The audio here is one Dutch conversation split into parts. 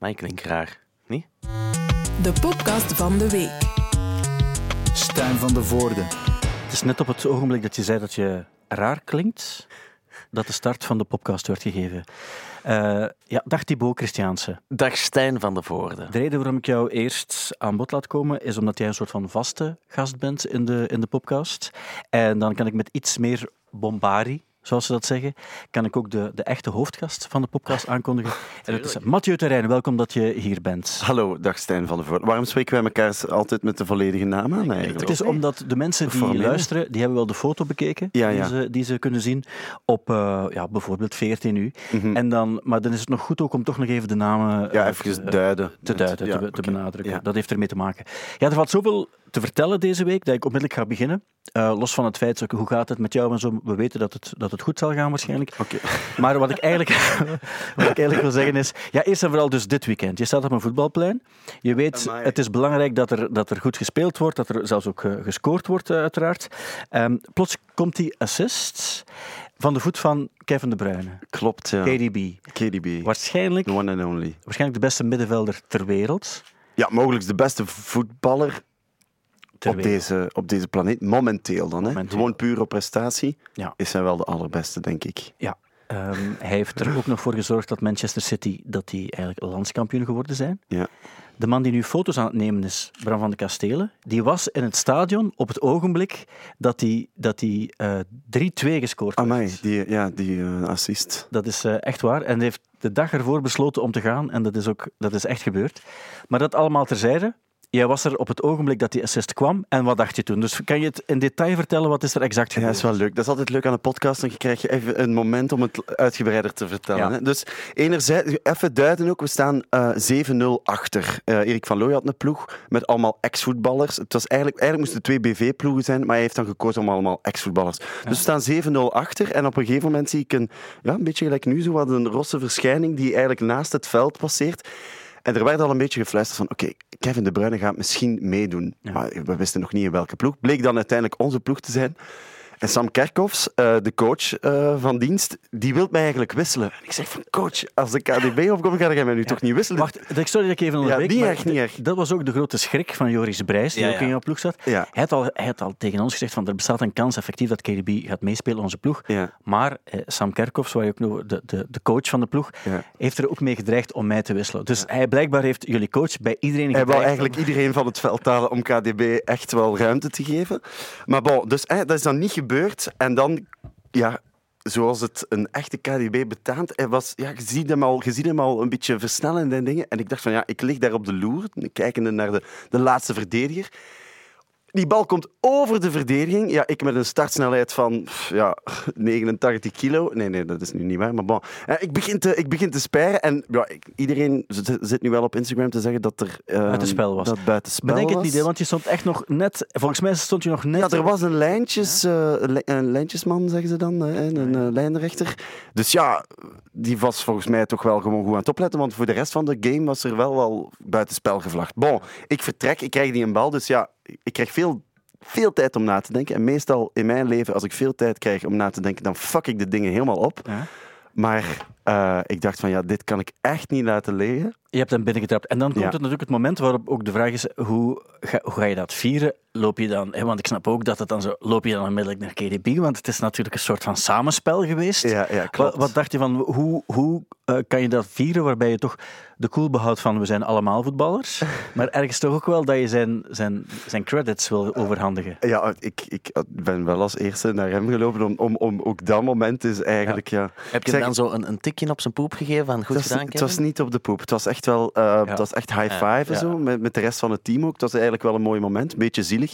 Maar ik klink raar, niet? De podcast van de week. Stijn van de Voorde. Het is net op het ogenblik dat je zei dat je raar klinkt, dat de start van de podcast werd gegeven. Eh, ja, dag Thibaut Christiaanse. Dag Stijn van de Voorde. De reden waarom ik jou eerst aan bod laat komen, is omdat jij een soort van vaste gast bent in de, in de podcast. En dan kan ik met iets meer bombari, zoals ze dat zeggen, kan ik ook de, de echte hoofdgast van de podcast aankondigen. En dat is Mathieu Terrein, welkom dat je hier bent. Hallo, dag Stijn van de Voort. Waarom spreken wij elkaar altijd met de volledige naam aan eigenlijk? Het is omdat de mensen die Formeel. luisteren, die hebben wel de foto bekeken Ja, Die, ze, die ze kunnen zien op eh, ja, bijvoorbeeld 14 u. Mhm. En dan, maar dan is het nog goed ook om toch nog even de namen Ja, eh, even te- duiden. te duiden, Ja, te, te benadrukken. Ja. Dat heeft ermee te maken. Ja, er valt zoveel te vertellen deze week dat ik onmiddellijk ga beginnen. Eh, los van het feit, zo, hoe gaat het met jou en zo. We weten dat het, dat het goed zal gaan waarschijnlijk. Maar wat ik, eigenlijk, wat ik eigenlijk wil zeggen is... Ja, eerst en vooral dus dit weekend. Je staat op een voetbalplein. Je weet, Amai. het is belangrijk dat er, dat er goed gespeeld wordt. Dat er zelfs ook eh, gescoord wordt, eh, uiteraard. Ehm, plots komt die assist van de voet van Kevin De Bruyne. Klopt, ja. KDB. KDB. Waarschijnlijk, The one and only. waarschijnlijk de beste middenvelder ter wereld. Ja, mogelijk de beste voetballer op wereld. deze, op deze planeet. Momenteel dan. Hè. Gewoon puur op prestatie Ja. is hij wel de allerbeste, denk ik. Ja. Ehm, hij heeft er ook nog voor gezorgd dat Manchester City dat die eigenlijk landskampioen geworden zijn. Ja. De man die nu foto's aan het nemen is, Bram van de Kastelen, die was in het stadion op het ogenblik dat hij dat eh, 3-2 gescoord had. Amai, die, ja, die eh, assist. Dat is eh, echt waar. En hij heeft de dag ervoor besloten om te gaan. En dat is, ook, dat is echt gebeurd. Maar dat allemaal terzijde. Jij was er op het ogenblik dat die assist kwam. En wat dacht je toen? Dus kan je het in detail vertellen? Wat is er exact Ja, gebeurd? dat is wel leuk. Dat is altijd leuk aan een podcast. Dan krijg je even een moment om het uitgebreider te vertellen. Ja. Hè? Dus enerzijds, even duiden ook, we staan eh 7-0 achter. Eh, Erik van Looy had een ploeg met allemaal ex-voetballers. Het was eigenlijk, eigenlijk moesten twee BV-ploegen zijn, maar hij heeft dan gekozen om allemaal ex-voetballers. Dus we staan 7-0 achter en op een gegeven moment zie ik een, ja, een beetje gelijk nu, zo wat een rosse verschijning die eigenlijk naast het veld passeert. En er werd al een beetje gefluisterd van, oké, Kevin De Bruyne gaat misschien meedoen. Maar we wisten nog niet in welke ploeg. Bleek dan uiteindelijk onze ploeg te zijn. En Sam Kerkhoffs, eh, de coach eh, van dienst, die wil mij eigenlijk wisselen. En ik zeg van, coach, als de KDB opkomt, ga jij mij nu toch niet wisselen? Wacht, ik- sorry dat ik even onderbreek. niet maar erg, niet erg. Dat was ook de grote schrik van Joris Brijs, die Ja, ook ja. in jouw ploeg zat. Ja. Hij, had al, hij had al tegen ons gezegd van er bestaat een kans effectief dat KDB gaat meespelen in onze ploeg. Ja. Maar eh, Sam Kerkhoffs, waar je ook nog de, de, de coach van de ploeg, Ja. heeft er ook mee gedreigd om mij te wisselen. Dus hij blijkbaar heeft jullie coach bij iedereen Hij wou gedreigd eigenlijk iedereen van het veld halen om KDB echt wel ruimte te geven. Maar bon, dus dat is dan niet gebeurd. En dan, ja, zoals het een echte KDB betaamt, hij was, ja, je, ziet hem al, je ziet hem al een beetje versnellen en dingen. En ik dacht van, ja, ik lig daar op de loer, kijkende naar de, de laatste verdediger. Die bal komt over de verdediging. Ja, ik met een startsnelheid van ja, 89 kilo. Nee, nee, dat is nu niet waar. Maar bon. Eh, ik, begin te, ik begin te spijren. En ja, iedereen zit, nu wel op Instagram te zeggen dat er... eh, Buitenspel was. Dat buitenspel Bedenk het niet, hè, want je stond echt nog net... Volgens mij stond je nog net... Ja, er was een, lijntjes, eh, een lij- een lijntjesman, zeggen ze dan, hè, een eh, lijnrechter. Dus ja, die was volgens mij toch wel gewoon goed aan het opletten, want voor de rest van de game was er wel wel buitenspel gevlacht. Bon, ik vertrek, ik krijg die een bal, dus ja, ik krijg veel, veel tijd om na te denken. En meestal in mijn leven, als ik veel tijd krijg om na te denken, dan fuck ik de dingen helemaal op. Ja. Maar eh, ik dacht van, ja, dit kan ik echt niet laten liggen. Je hebt hem binnengetrapt. En dan komt Ja. het natuurlijk het moment waarop ook de vraag is, hoe ga, hoe ga je dat vieren? Loop je dan, hè, want ik snap ook dat het dan zo, loop je dan onmiddellijk naar KDB, want het is natuurlijk een soort van samenspel geweest. Ja, ja, klopt. Wat, wat dacht je van, hoe, hoe eh, kan je dat vieren waarbij je toch de cool behoudt van we zijn allemaal voetballers, maar ergens toch ook wel dat je zijn, zijn, zijn credits wil overhandigen? Ja, ik, ik ben wel als eerste naar hem gelopen om, om, om ook dat moment is eigenlijk, ja... Heb je Zeg- dan zo een, een tikje op zijn poep gegeven van goed Het was, gedaan, het was Kevin? niet op de poep. Het was echt wel eh, het was echt high five en Ja. zo, met, met de rest van het team ook. Het was eigenlijk wel een mooi moment. Een beetje zielig,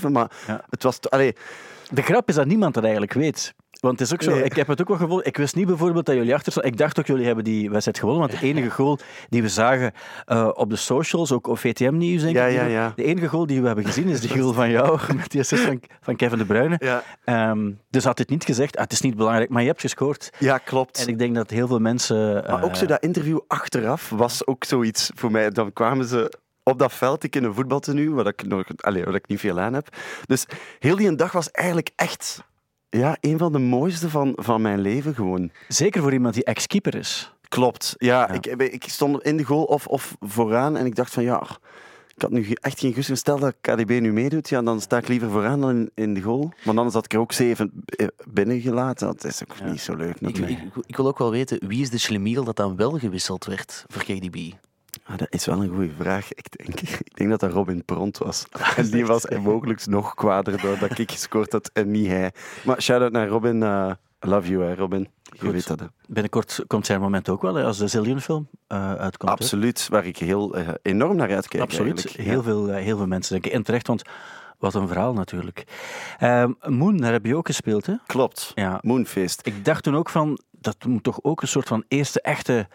1-7, maar Ja. het was... Allee, De grap is dat niemand dat eigenlijk weet. Want het is ook zo, Nee. ik heb het ook wel gevolgd. Ik wist niet bijvoorbeeld dat jullie achter stonden. Ik dacht ook, jullie hebben die wedstrijd gewonnen. Want de enige goal die we zagen eh, op de socials, ook op VTM-nieuws, denk ik. ja, ja. De enige goal die we hebben gezien is die goal van jou, met die assist van, van Kevin De Bruyne. ja. Ehm, dus had dit niet gezegd, ah, het is niet belangrijk, maar je hebt gescoord. ja, klopt. En ik denk dat heel veel mensen... Maar ook eh, zo dat interview achteraf was ook zoiets voor mij. Dan kwamen ze op dat veld, ik in een voetbaltenu, wat ik, nog, allee, wat ik niet veel aan heb. Dus heel die dag was eigenlijk echt ja, een van de mooiste van, van mijn leven gewoon. Zeker voor iemand die ex-keeper is. Klopt. Ja, Ja. Ik, ik stond in de goal of, of vooraan en ik dacht van ja, ik had nu echt geen goesting. Stel dat KDB nu meedoet, ja, dan sta ik liever vooraan dan in, in de goal. Maar dan had ik er ook zeven eh, binnengelaten. Dat is ook Ja. niet zo leuk Ik, natuurlijk. ik, ik wil ook wel weten, wie is de schlemiel dat dan wel gewisseld werd voor KDB? Ah, dat is wel een goede vraag. Ik denk, ik denk dat dat Robin Pront was. En die was mogelijk nog kwader doordat ik gescoord had en niet hij. Maar shout-out naar Robin. eh, love you, hè, Robin. Je Goed. weet dat, hè. Binnenkort komt zijn moment ook wel, hè, als de Zillion-film eh, uitkomt. hè. Absoluut, waar ik heel eh, enorm naar uitkijk. Absoluut. Heel, Ja. veel, heel veel mensen denken. En terecht, want wat een verhaal natuurlijk. Ehm, Moon, daar heb je ook gespeeld, hè? Klopt. Ja. Moonfeest. Ik dacht toen ook van, dat moet toch ook een soort van eerste echte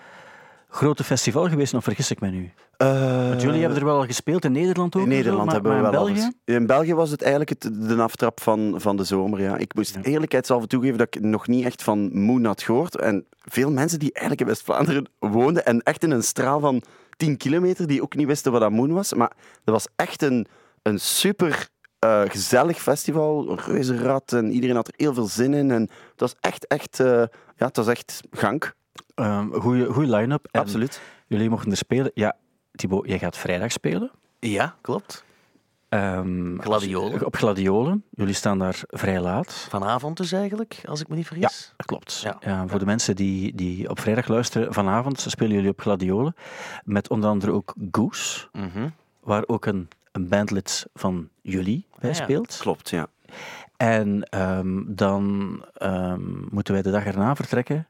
grote festival geweest of vergis ik me nu? Want jullie hebben er wel al gespeeld in Nederland ook? In zo, Nederland maar, hebben we wel al België? In België was het eigenlijk het, de aftrap van, van de zomer. Ja. Ik moest Ja. eerlijkheidshalve toegeven dat ik nog niet echt van Moon had gehoord. En veel mensen die eigenlijk in West-Vlaanderen woonden en echt in een straal van 10 kilometer, die ook niet wisten wat dat Moon was. Maar dat was echt een, een super eh, gezellig festival. Reuzenrad en iedereen had er heel veel zin in. En het was echt, echt, eh, ja, het was echt gank. Ehm, goeie, goeie line-up. Absoluut. Jullie mochten er spelen. Ja, Thibaut, jij gaat vrijdag spelen. Ja, klopt. Ehm, Gladiolen. Op Gladiolen. Jullie staan daar vrij laat. Vanavond dus eigenlijk, als ik me niet vergis. Dat klopt. Ja. Ja, voor de mensen die, die op vrijdag luisteren, vanavond spelen jullie op Gladiolen. Met onder andere ook Goose, Mhm. waar ook een, een bandlid van jullie bij Ah, ja. speelt. Klopt, ja. En ehm, dan moeten wij de dag erna vertrekken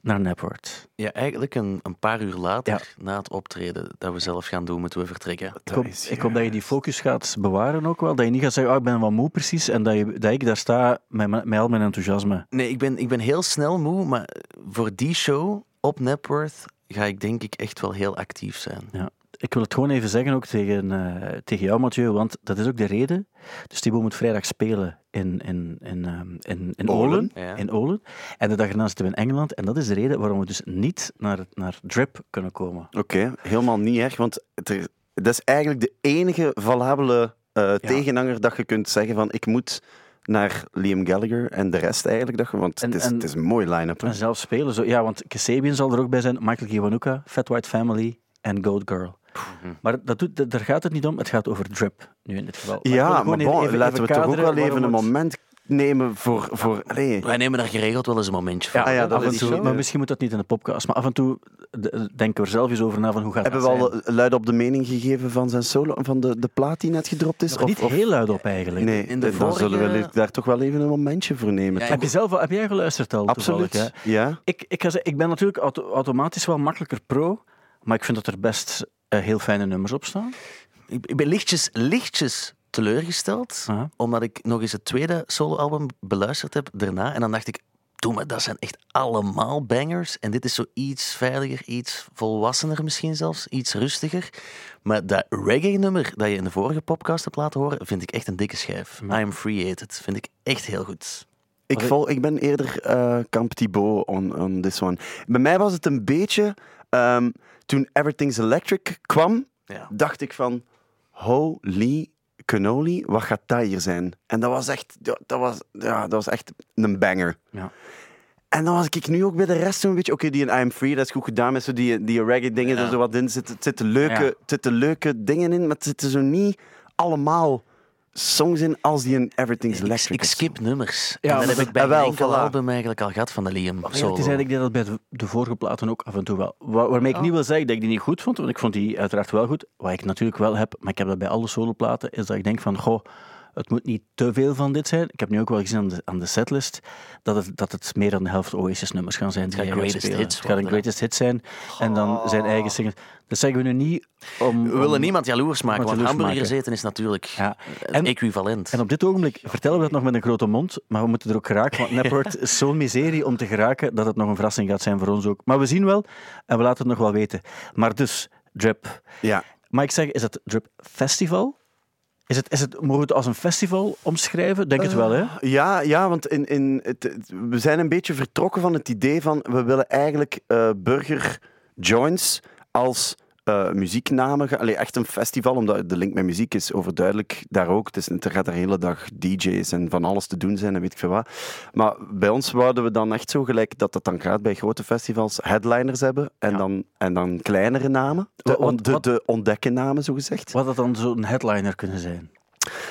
naar Napworth. Ja, eigenlijk een, een paar uur later, Ja. na het optreden dat we zelf gaan doen, moeten we vertrekken. Ik hoop, is ik hoop dat je die focus gaat bewaren ook wel. Dat je niet gaat zeggen, oh, ik ben wat moe precies. En dat, je, dat ik daar sta met, al mijn enthousiasme. Nee, ik ben, ik ben heel snel moe, maar voor die show op Napworth ga ik denk ik echt wel heel actief zijn. Ik wil het gewoon even zeggen ook tegen, eh, tegen jou, Mathieu, want dat is ook de reden. Dus Thibaut moet vrijdag spelen in, in, in, ehm, in, in Olen. Olen. Ja. In Olen. En de dag erna zitten we in Engeland. En dat is de reden waarom we dus niet naar, naar Drip kunnen komen. Oké, helemaal niet erg, want er, dat is eigenlijk de enige valabele eh, tegenhanger dat je kunt zeggen van ik moet naar Liam Gallagher en de rest eigenlijk. Je- want En- het, is, en- het is een mooi line-up. hè. En zelf spelen. Zo, ja, want Kasabian zal er ook bij zijn. Michael Kiwanuka, Fat White Family en Goat Girl. Maar dat doet, dat- daar gaat het niet om. Het gaat over Drip, nu in dit geval. Maar Ja, maar even- bon, even- laten even we toch ook wel even een moment nemen voor... voor. Wij nemen daar geregeld wel eens een momentje voor. Ah ja, dat af en toe, maar misschien moet dat niet in de podcast. Maar af en toe denken we er zelf eens over na van hoe gaat Hebben we dat al luid op de mening gegeven van zijn solo, van de, de plaat die net gedropt is? Nog niet heel luid op eigenlijk. Nee, In de dan zullen we vorige- daar toch wel even een momentje voor nemen. Heb, je zelf heb jij geluisterd al? Absoluut, ja. Ik, ik, ga zeggen, ik ben natuurlijk auto- automatisch wel makkelijker pro, maar ik vind dat er best heel fijne nummers op staan. Ik, ik ben lichtjes, lichtjes teleurgesteld, omdat ik nog eens het tweede soloalbum beluisterd heb daarna. En dan dacht ik, doe maar, dat zijn echt allemaal bangers. En dit is zo iets veiliger, iets volwassener misschien zelfs, iets rustiger. Maar dat reggae-nummer dat je in de vorige podcast hebt laten horen, vind ik echt een dikke schijf. I Am Free It vind ik echt heel goed. Ik, vol, ik ben eerder eh kamp Thibaut on, on this one. Bij mij was het een beetje... ehm, toen Everything's Electric kwam, Ja. dacht ik van... Holy cannoli, wat gaat dat hier zijn? En dat was echt, dat was, ja, dat was echt een banger. Ja. En dan was ik nu ook bij de rest zo'n beetje... Oké, die in I'm Free, dat is goed gedaan met zo die, die reggae-dingen Ja. er zo wat in zitten. Zitten leuke, Ja. zitten leuke dingen in, maar het zitten zo niet allemaal songs in als die in Everything's Ik, Electric. ik is. skip nummers. Ja, en dat heb ik bij ah, wel, een enkel voilà. album eigenlijk al gehad van de Liam. Ja, solo. het is eigenlijk dat bij de, de vorige platen ook af en toe wel. Wa- waarmee ik niet wil zeggen dat ik die niet goed vond, want ik vond die uiteraard wel goed. Wat ik natuurlijk wel heb, maar ik heb dat bij alle soloplaten, is dat ik denk van, goh, het moet niet te veel van dit zijn. Ik heb nu ook wel gezien aan de, aan de setlist dat het, dat het meer dan de helft Oasis-nummers gaan zijn. Het gaat hij greatest spelen. hits Het gaat een greatest hit zijn. En dan zijn eigen singles. Dat zeggen we nu niet om... We willen om- niemand jaloers maken, want hamburgers eten is natuurlijk Ja. En- equivalent. En op dit ogenblik vertellen we dat nog met een grote mond, maar we moeten er ook geraken, want Napworth is zo'n miserie om te geraken dat het nog een verrassing gaat zijn voor ons ook. Maar we zien wel en we laten het nog wel weten. Maar dus, Drip. Ja. Mag ik zeggen, is het Drip Festival? Is het, is het, het als een festival omschrijven? Denk het wel, hè? Ja, ja want in, in het, we zijn een beetje vertrokken van het idee van we willen eigenlijk eh burger joints als eh, muzieknamen. Allee, echt een festival, omdat de link met muziek is overduidelijk daar ook. Dus er gaat de hele dag DJ's en van alles te doen zijn en weet ik veel wat. Maar bij ons wouden we dan echt zo gelijk dat dat dan gaat bij grote festivals headliners hebben en, Ja. dan, en dan kleinere namen. De, Wat- de, de ontdekken namen, zo gezegd. Wat had dan zo'n headliner kunnen zijn?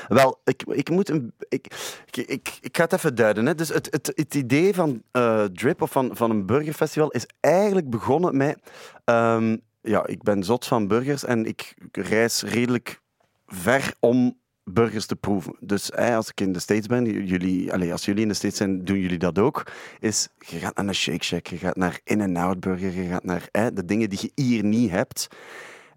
Wel, ik, ik moet een. Ik, ik, ik, ik ga het even duiden. Hè. Dus het, het, het idee van eh, Drip of van, van een burgerfestival is eigenlijk begonnen met. ehm, ja, ik ben zot van burgers en ik reis redelijk ver om burgers te proeven. Dus hè, als ik in de States ben, jullie, allez, als jullie in de States zijn, doen jullie dat ook. Is, je gaat naar een Shake Shack, je gaat naar In-N-Out Burger, je gaat naar de dingen die je hier niet hebt.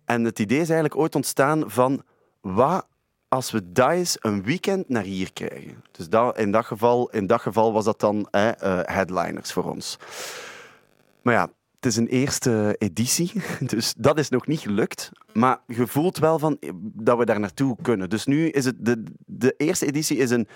En het idee is eigenlijk ooit ontstaan van wat als we eens een weekend naar hier krijgen. Dus dat, in, dat geval, in dat geval was dat dan eh, headliners voor ons. Maar ja, het is een eerste editie, dus dat is nog niet gelukt. Maar je voelt wel van, eh, dat we daar naartoe kunnen. Dus nu is het... De, de eerste editie is een...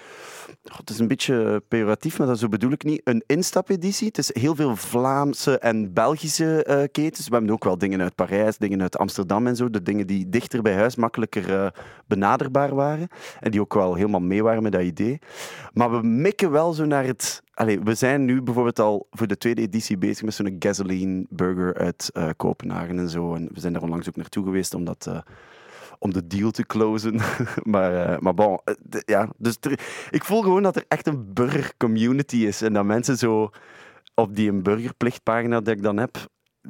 God, het is een beetje pejoratief, maar dat zo bedoel ik niet. Een instapeditie. Het is heel veel Vlaamse en Belgische eh, ketens. We hebben ook wel dingen uit Parijs, dingen uit Amsterdam en zo. De dingen die dichter bij huis makkelijker eh, benaderbaar waren. En die ook wel helemaal mee waren met dat idee. Maar we mikken wel zo naar het... Allee, we zijn nu bijvoorbeeld al voor de tweede editie bezig met zo'n gasoline burger uit Kopenhagen en zo. En we zijn daar onlangs ook naartoe geweest om dat... eh, om de deal te closen. maar, eh, maar bon, eh, ja. Dus ik voel gewoon dat er echt een burger-community is. En dat mensen zo op die burgerplichtpagina die ik dan heb,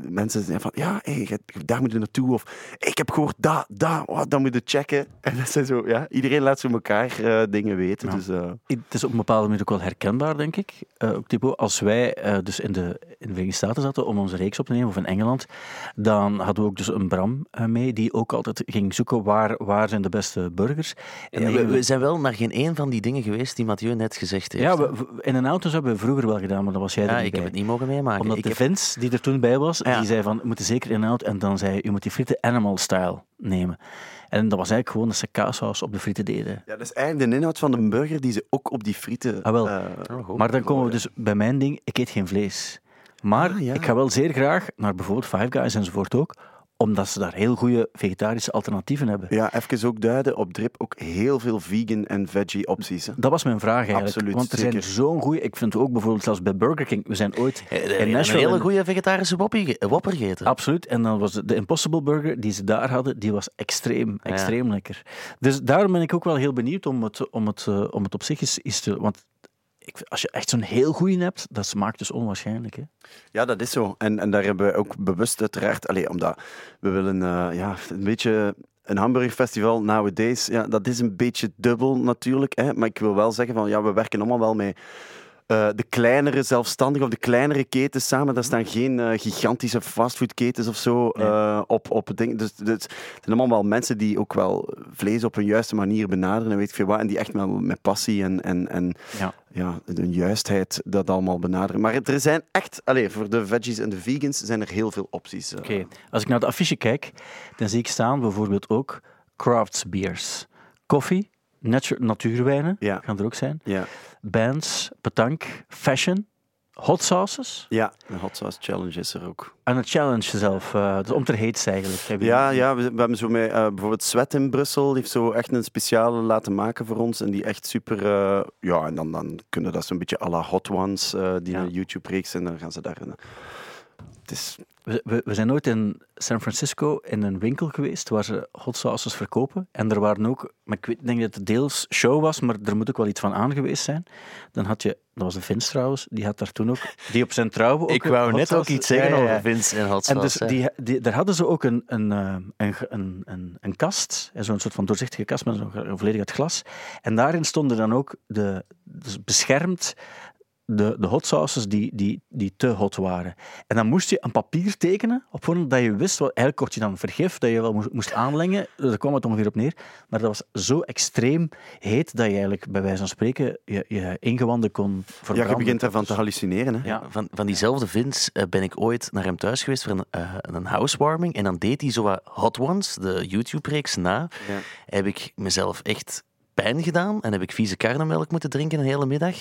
mensen zeggen van, ja, hey, daar moet je naartoe. Of, ik heb gehoord dat, dat, oh, dat moet je checken. En dat zijn zo, ja, iedereen laat zo elkaar eh, dingen weten. Ja. Dus, eh, Het is op een bepaalde manier ook wel herkenbaar, denk ik. Eh, ook Thibaut, als wij eh, dus in de, in de Verenigde Staten zaten om onze reeks op te nemen, of in Engeland, dan hadden we ook dus een Bram eh, mee, die ook altijd ging zoeken waar, waar zijn de beste burgers. En Ja, dan we, zijn wel naar geen één van die dingen geweest die Mathieu net gezegd heeft. ja, we, in een auto hebben we vroeger wel gedaan, maar dat was jij er Ja, niet ik heb het niet mogen meemaken. Omdat ik de heb- Vince, die er toen bij was, Ja. die zei van, we moeten zeker in out. En dan zei je moet die frieten animal style nemen. En dat was eigenlijk gewoon dat ze kaassaus op de frieten deden. ja, dat is eigenlijk de inhoud van de burger die ze ook op die frieten... Ah, wel. eh, Oh, goed. Maar dan komen we dus bij mijn ding, ik eet geen vlees. Maar Ah, ja. ik ga wel zeer graag naar bijvoorbeeld Five Guys enzovoort ook, omdat ze daar heel goede vegetarische alternatieven hebben. ja, even ook duiden, op Drip ook heel veel vegan en veggie opties. Hè. Dat was mijn vraag eigenlijk. Absoluut, Want er zeker. zijn zo'n goede, ik vind ook bijvoorbeeld zelfs bij Burger King, we zijn ooit Eh, in een Nashville... hele in- goede vegetarische ge- wopper gegeten. Absoluut. En dan was de, Impossible Burger die ze daar hadden, die was extreem, Ja. extreem lekker. Dus daarom ben ik ook wel heel benieuwd om het, om het, eh, om het op zich eens, eens te... Want ik, als je echt zo'n heel goeie hebt, dat smaakt dus onwaarschijnlijk. Hè? Ja, dat is zo. En, en daar hebben we ook bewust uiteraard... Allee, omdat we willen eh, ja, een beetje... Een hamburgerfestival nowadays, ja, dat is een beetje dubbel natuurlijk. Hè? Maar ik wil wel zeggen van, ja, we werken allemaal wel mee. Eh, de kleinere zelfstandige of de kleinere ketens samen. Daar staan geen eh, gigantische fastfoodketens of zo eh, op, op het ding. Dus, dus het zijn allemaal wel mensen die ook wel vlees op een juiste manier benaderen en weet ik veel wat. En die echt wel met passie en, en, en Ja. ja, een juistheid dat allemaal benaderen. Maar er zijn echt, allez, voor de veggies en de vegans zijn er heel veel opties. Oké, als ik naar het affiche kijk, dan zie ik staan bijvoorbeeld ook crafts beers. Koffie, natuurwijnen Ja. gaan er ook zijn. Ja, Bands, petank, fashion, hot sauces ja, een hot sauce challenge is er ook. en een challenge zelf. dus om ter heet eigenlijk. Ja, ja we, we hebben zo met eh, bijvoorbeeld Sweat in Brussel, die heeft zo echt een speciale laten maken voor ons. En die echt super, eh, ja, en dan, dan kunnen dat zo'n beetje à la Hot Ones, die Ja. een YouTube-reeks en dan gaan ze daar... eh, het is, We, we, we zijn ooit in San Francisco in een winkel geweest waar ze hot sauces verkopen. En er waren ook, maar ik weet, denk dat het deels show was, maar er moet ook wel iets van aangeweest zijn. Dan had je, dat was een Vince trouwens, die had daar toen ook, die op zijn trouwen ook ik wou net ook sauce- iets zeggen Ja, ja, ja. over Vince en hot En dus sauce, die, die, daar hadden ze ook een, een, eh, een, een, een, een kast, zo'n soort van doorzichtige kast met zo'n volledig uit glas. En daarin stonden dan ook de, dus beschermd de, de hot sauces die, die, die te hot waren. En dan moest je een papier tekenen op voorhand dat je wist, wat, eigenlijk kocht je dan vergif dat je wel moest, moest aanlengen. Daar kwam het ongeveer op neer. Maar dat was zo extreem heet dat je eigenlijk bij wijze van spreken je, je ingewanden kon ja, verbranden. je begint daarvan te Dus- hallucineren. Hè? Ja. Van, van diezelfde Vince eh, ben ik ooit naar hem thuis geweest voor een, eh, een housewarming. En dan deed hij zo wat Hot Ones, de YouTube-reeks, na. Ja. Heb ik mezelf echt pijn gedaan en heb ik vieze karnemelk moeten drinken een hele middag.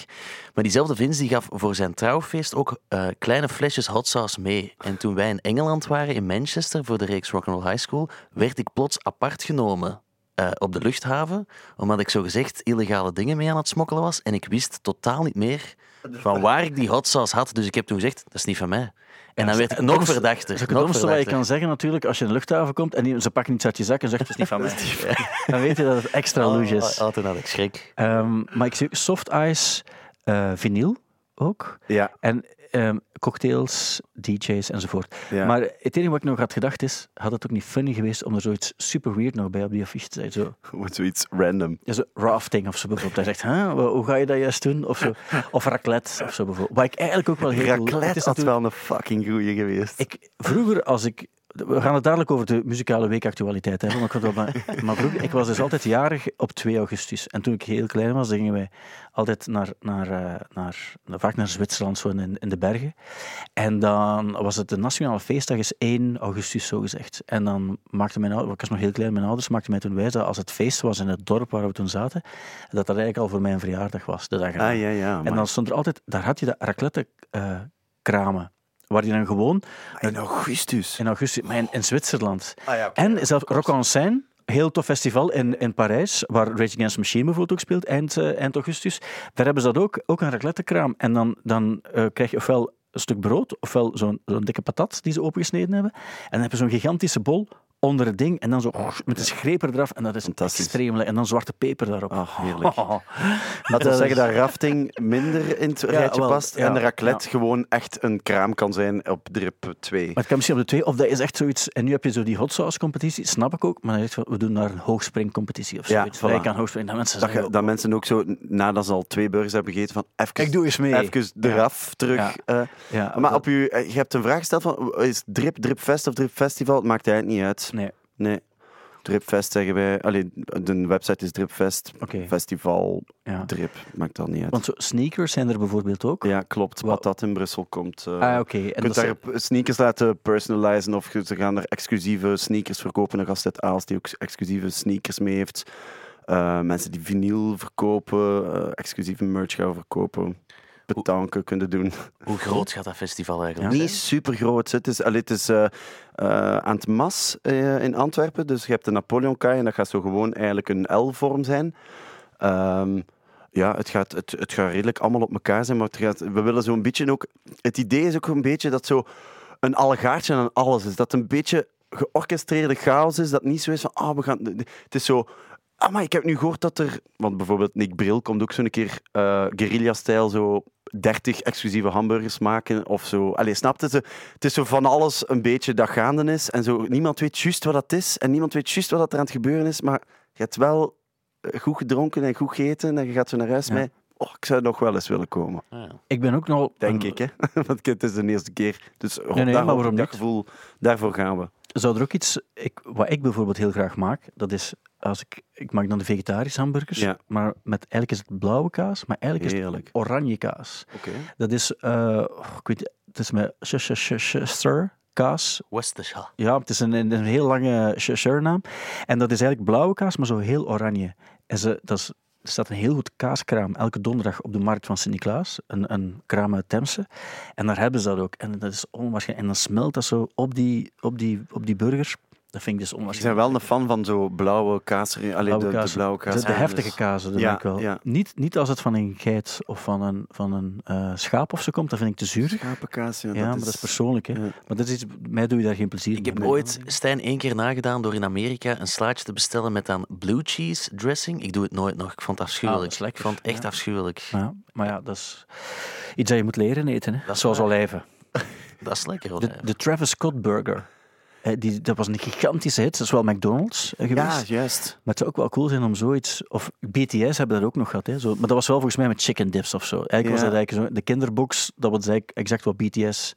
Maar diezelfde Vince die gaf voor zijn trouwfeest ook eh, kleine flesjes hot sauce mee. En toen wij in Engeland waren, in Manchester, voor de reeks Rock'n'Roll High School, werd ik plots apart genomen. eh, op de luchthaven, omdat ik zogezegd illegale dingen mee aan het smokkelen was. En ik wist totaal niet meer van waar ik die hot sauce had. Dus ik heb toen gezegd, dat is niet van mij. En dan werd ik nog verdachter. Is het domste wat je kan zeggen natuurlijk, als je in de luchthaven komt en die- ze pakken iets uit je zak en zeggen, het is niet van mij. Dan weet je dat het extra is. Oh, oh, toen had ik schrik. Ehm, maar ik zie ook soft ice, eh vinyl ook. Ja, En ehm, cocktails, DJ's enzovoort. ja. Maar het enige wat ik nog had gedacht is, had het ook niet funny geweest om er zoiets super weird nog bij op die affiche te zetten. Zo, zoiets random. ja, zo rafting of zo bijvoorbeeld. Hij zegt, huh, hoe ga je dat juist doen? Of, zo. of raclette of zo bijvoorbeeld. Wat ik eigenlijk ook wel heel Raclette is had natuurlijk- wel een fucking goeie geweest. Ik, vroeger, als ik. We gaan het dadelijk over de muzikale weekactualiteit hebben. Maar, ik, maar vroeger, ik was dus altijd jarig op 2 augustus. En toen ik heel klein was, gingen wij altijd naar, naar, eh, naar, vaak naar Zwitserland, zo in, in de bergen. En dan was het de nationale feestdag, is 1 augustus zo gezegd. En dan maakte mijn ouders, ik was nog heel klein, mijn ouders maakten mij toen wijs dat als het feest was in het dorp waar we toen zaten, dat dat eigenlijk al voor mijn verjaardag was, de dag erna. Ah, ja, ja. En maar- dan stond er altijd, daar had je de raclette eh, kramen. Waar je dan gewoon In augustus. in augustus, maar in, in Zwitserland. Ah, ja. En zelfs Rock en Seine, heel tof festival in, in Parijs, waar Rage Against the Machine bijvoorbeeld ook speelt, eind, eh, eind augustus. Daar hebben ze dat ook, ook een raclettekraam. En dan, dan eh, krijg je ofwel een stuk brood, ofwel zo'n zo'n dikke patat die ze opengesneden hebben. En dan heb je zo'n gigantische bol onder het ding en dan zo met een schreper eraf. En dat is Fantastisch. extreem. En dan zwarte peper daarop. Ah, heerlijk. Oh. Laten we Dat zeggen is- dat rafting minder in het rijtje wel, past ja, en de raclette gewoon echt een kraam kan zijn op drip 2. Maar het kan misschien op de twee, of dat is echt zoiets. En nu heb je zo die hot sauce competitie, snap ik ook. Maar je, we doen daar een hoogspringcompetitie of Ja, zoiets. voilà. Wij kan hoogspringen. Dat mensen Dat, zeggen, je- dat mensen ook zo, nadat ze al twee burgers hebben gegeten, van even, Ik doe eens mee. even de Ja. raf terug. Ja. eh. ja, maar op u, eh, je hebt een vraag gesteld van, is drip, dripfest of dripfestival? Het maakt eigenlijk niet uit. Nee, Nee. Dripfest zeggen wij. Allee, de website is Dripfest. oké. Festival, Ja. drip, maakt dat niet uit. Want zo, sneakers zijn er bijvoorbeeld ook. ja, klopt. Wa- Wat dat in Brussel komt. eh, Ah, oké. je En kunt daar zijn- sneakers laten personalizen of ze gaan er exclusieve sneakers verkopen. Een gast uit Aals die ook exclusieve sneakers mee heeft. Eh, mensen die vinyl verkopen, eh, exclusieve merch gaan verkopen. Betanken kunnen doen. Hoe groot gaat dat festival eigenlijk Niet super groot. Het is, allee, het is eh, eh, aan het Mas eh, in Antwerpen. Dus je hebt de Napoleonkaai en dat gaat zo gewoon eigenlijk een L-vorm zijn. Ehm, ja, het gaat, het, het gaat redelijk allemaal op elkaar zijn, maar het gaat, we willen zo'n beetje ook... Het idee is ook een beetje dat zo een allegaartje aan alles is. Dat een beetje georchestreerde chaos is, dat niet zo is van, ah, we gaan... Het is zo... Ah, maar ik heb nu gehoord dat er... Want bijvoorbeeld Nick Bril komt ook zo'n keer eh guerrilla-stijl zo 30 exclusieve hamburgers maken of zo. Allee, snap je? Zo- Het is zo van alles een beetje dat gaande is en zo. Niemand weet juist wat dat is en niemand weet juist wat dat er aan het gebeuren is, maar je hebt wel eh, goed gedronken en goed gegeten en je gaat zo naar huis Ja. met... Oh, ik zou nog wel eens willen komen, Ah, ja. Ik ben ook nog... denk ik. Hè? Want het is de eerste keer. Dus nee, maar daar, waarom dat niet? gevoel, daarvoor gaan we. Zou er ook iets... Ik, wat ik bijvoorbeeld heel graag maak, dat is... Als ik, ik maak dan de vegetarische hamburgers, Ja. maar met, eigenlijk is het blauwe kaas, maar eigenlijk is Heerlijk. het oranje kaas. Oké. Dat is, eh, ik weet het is met Chester kaas. Worcestershire. Ja, het is een, een, een heel lange Cheshire naam. En dat is eigenlijk blauwe kaas, maar zo heel oranje. En ze, dat is, er staat een heel goed kaaskraam elke donderdag op de markt van Sint-Niklaas. Een, een kraam uit Temse. En daar hebben ze dat ook. En dat is onwaarschijnlijk. En dan smelt dat zo op die, op die, op die burgers. Dat vind ik dus Ik ben wel een fan van zo blauwe kaas. Alleen Blauwe de, de kaas. blauwe kaas. De, de Ja, heftige dus- kazen, dat Ja, ik wel. ja. Niet, niet als het van een geit of van een, van een eh, schaap of zo komt, dat vind ik te zuur. Schapenkaas, ja. Ja, maar dat is persoonlijk. Hè. ja. Maar dat is iets, mij doe je daar geen plezier Ik heb mee. ooit Stijn één keer nagedaan door in Amerika een slaatje te bestellen met dan blue cheese dressing. Ik doe het nooit nog. Ik vond het Ah, afschuwelijk. dat is. Ik vond het echt Ja. afschuwelijk. Ja, maar ja, dat is iets dat je moet leren eten. Hè. Dat is Zoals waar. olijven. Dat is lekker, De, olijf. de Travis Scott Burger. Eh, die, dat was een gigantische hit. Dat is wel McDonald's eh, Ja, geweest. juist. Maar het zou ook wel cool zijn om zoiets... Of BTS hebben dat ook nog gehad. Hè, zo, maar dat was wel volgens mij met chicken dips of zo. Eigenlijk was Ja. dat eigenlijk zo, de kinderbox, dat was eigenlijk exact wat BTS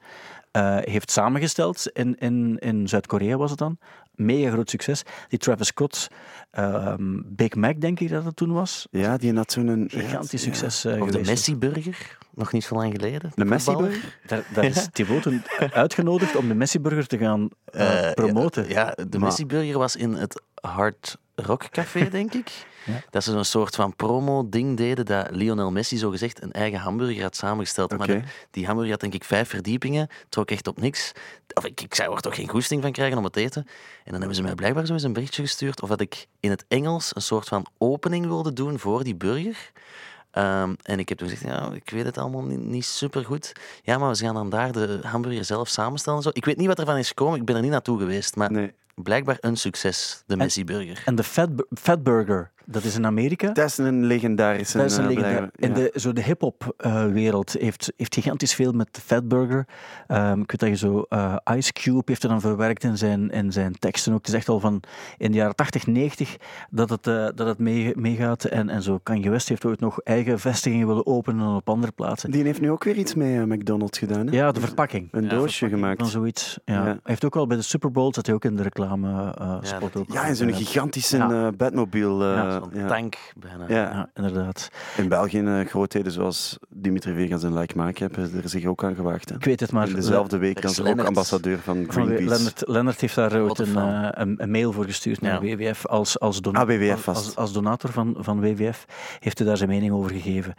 eh, heeft samengesteld. In, in, in Zuid-Korea was het dan. Mega groot succes. Die Travis Scott ehm, Big Mac, denk ik dat het toen was. Ja, die had zo'n... Gigantisch ja. succes eh, Of de. Messi-burger, nog niet zo lang geleden. De Messi Voetballer. burger? Daar, daar is Thibaut toen uitgenodigd om de Messi-burger te gaan eh, Eh, promoten. Ja, ja, de Maar- Messi-burger was in het hart Rockcafé, denk ik. Ja. Dat ze zo'n soort van promo-ding deden dat Lionel Messi zogezegd een eigen hamburger had samengesteld. Maar de- die hamburger had denk ik vijf verdiepingen, trok echt op niks. Of ik, ik zou er toch geen goesting van krijgen om het te eten. En dan hebben ze mij blijkbaar zo eens een berichtje gestuurd of dat ik in het Engels een soort van opening wilde doen voor die burger. Ehm, en ik heb toen gezegd, ja, ik weet het allemaal niet, niet super goed. Ja, maar we gaan dan daar de hamburger zelf samenstellen. en Zo. Ik weet niet wat ervan is gekomen, ik ben er niet naartoe geweest. Maar Nee. Blijkbaar een succes, de Messi-burger. En de Fat, Fatburger, dat is in Amerika. Dat is een legendarische... Dat is een eh. In de, zo de hip-hop eh, wereld heeft, heeft gigantisch veel met de Fatburger. Ehm ik weet dat je zo. eh, Ice Cube heeft er dan verwerkt in zijn, in zijn teksten ook. Het is echt al van in de jaren 80, 90 dat het, eh, dat het mee, meegaat. En, en zo Kanye West heeft ooit nog eigen vestigingen willen openen op andere plaatsen. Die heeft nu ook weer iets met McDonald's gedaan. Hè? Ja, de verpakking. Een Ja, doosje gemaakt. Van zoiets. Ja. Ja. Hij heeft ook al bij de Super Bowl zat hij ook in de reclame eh, spot. dat- ook. Ja, en zo'n Eh, gigantische Ja. eh, Batmobile. eh, Ja, Zo'n ja. tank bijna. Ja. Ja, inderdaad. In België eh, grootheden zoals Dimitri Vegas en Like Mike hebben er zich ook aan gewaagd. Hè? Ik weet het, maar In dezelfde week er als is ook ambassadeur van Van Greenpeace. Lennart, Lennart heeft daar ooit een, eh, een, een mail voor gestuurd naar Ja. WWF als, als, Ah, WWF als, als, donator van, van WWF. Heeft hij daar zijn mening over gegeven.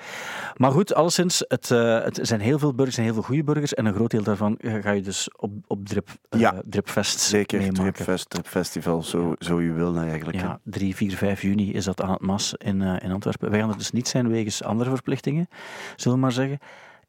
Maar goed, alleszins, het, eh, het zijn heel veel burgers en heel veel goede burgers. En een groot deel daarvan eh, ga je dus op, op Drip, eh, Ja. Dripfest Zeker, meemaken. Tripfest, Tripfestival, zo, zo je wil nou eigenlijk. Ja, 3, 4, 5 juni is dat aan het MAS in, eh, in Antwerpen. Wij gaan er dus niet zijn wegens andere verplichtingen, zullen we maar zeggen.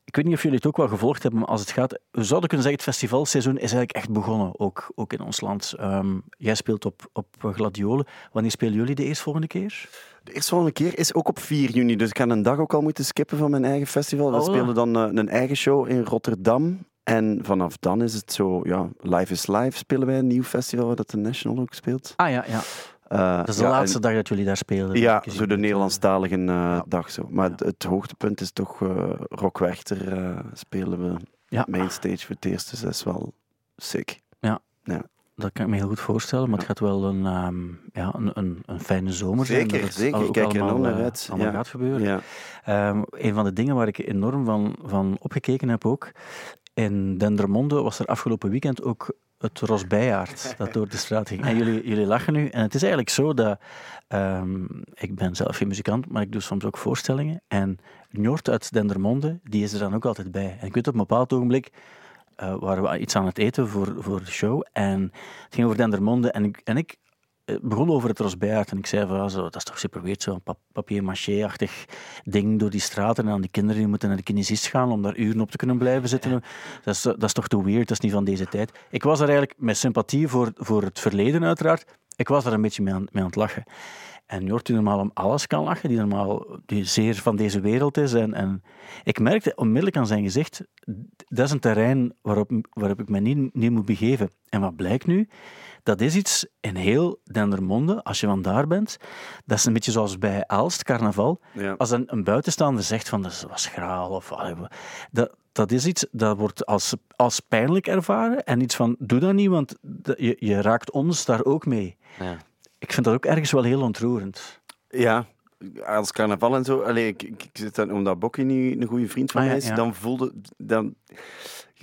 Ik weet niet of jullie het ook wel gevolgd hebben, maar als het gaat... We zouden kunnen zeggen, het festivalseizoen is eigenlijk echt begonnen, ook, ook in ons land. Ehm, jij speelt op, op Gladiolen. Wanneer spelen jullie de eerstvolgende keer? De eerstvolgende keer is ook op 4 juni, dus ik ga een dag ook al moeten skippen van mijn eigen festival. We Oh. spelen dan eh, een eigen show in Rotterdam. En vanaf dan is het zo, ja, Live is Live spelen wij, een nieuw festival waar dat de National ook speelt. Ah ja, ja. Eh, dat is de ja, laatste en- dag dat jullie daar spelen. Ja, zo de Nederlandstalige eh, Ja. dag zo. Maar Ja. het, het hoogtepunt is toch eh Rock Werchter eh, spelen we Ja, mainstage voor het eerst, dus dat is wel sick. dat kan ik me heel goed voorstellen, maar het gaat wel een, ehm, ja, een, een, een fijne zomer zijn. Zeker, dat zeker. Ik kijk er enorm naar eh, uit. allemaal Ja. gaat gebeuren. Ja. Ehm, een van de dingen waar ik enorm van, van opgekeken heb ook, in Dendermonde was er afgelopen weekend ook het Rosbijaard dat door de straat ging. En jullie, jullie lachen nu. En het is eigenlijk zo dat, ehm, ik ben zelf geen muzikant, maar ik doe soms ook voorstellingen. En Njord uit Dendermonde, die is er dan ook altijd bij. En ik weet op een bepaald ogenblik, eh, waren we iets aan het eten voor, voor de show. En het ging over Dendermonde en ik, en ik begon over het Rosbijaard en ik zei van, zo, dat is toch super weird, zo'n pap papier-maché-achtig ding door die straten en dan die kinderen die moeten naar de kinesist gaan om daar uren op te kunnen blijven zitten. Dat, is, dat is toch te weird, dat is niet van deze tijd. Ik was er eigenlijk met sympathie voor, voor het verleden uiteraard, ik was daar een beetje mee aan, mee aan het lachen. En Jort, die normaal om alles kan lachen, die normaal die zeer van deze wereld is. En, en ik merkte onmiddellijk aan zijn gezicht, dat is een terrein waarop, waarop ik me niet, niet moet begeven. En wat blijkt nu? Dat is iets in heel Dendermonde, als je van daar bent. Dat is een beetje zoals bij Aalst, carnaval. Ja. Als een, een buitenstaander zegt van dat was schraal of dat, dat is iets dat wordt als, als pijnlijk ervaren en iets van doe dat niet, want je, je raakt ons daar ook mee. Ja. Ik vind dat ook ergens wel heel ontroerend. Ja, als carnaval en zo. Allee, ik, ik, zit dan, omdat Bokkie nu een goede vriend van Ah, mij is, ja. dan voelde... Dan,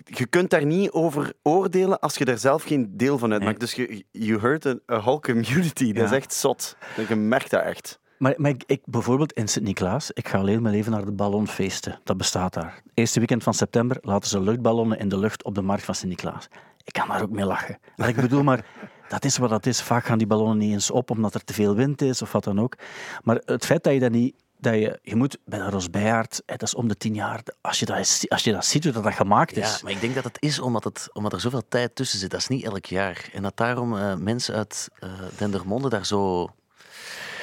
je kunt daar niet over oordelen als je daar zelf geen deel van uitmaakt. Dus je, you hurt a, a whole community. Dat is echt zot. Je merkt dat echt. Maar, maar ik, ik, bijvoorbeeld in Sint-Niklaas, ik ga alleen mijn leven naar de ballonfeesten. Dat bestaat daar. Eerste weekend van september laten ze luchtballonnen in de lucht op de markt van Sint-Niklaas. Ik kan daar ook mee lachen. Maar ik bedoel maar, dat is wat dat is. Vaak gaan die ballonnen niet eens op omdat er te veel wind is of wat dan ook. Maar het feit dat je dat niet... Dat je, je moet bij de Rosbijaard, hè, dat is om de tien jaar, als je dat, is- als je dat ziet, hoe dat, dat gemaakt Ja, is. maar ik denk dat het is omdat, het, omdat er zoveel tijd tussen zit. Dat is niet elk jaar. En dat daarom eh, mensen uit eh, Dendermonde daar zo...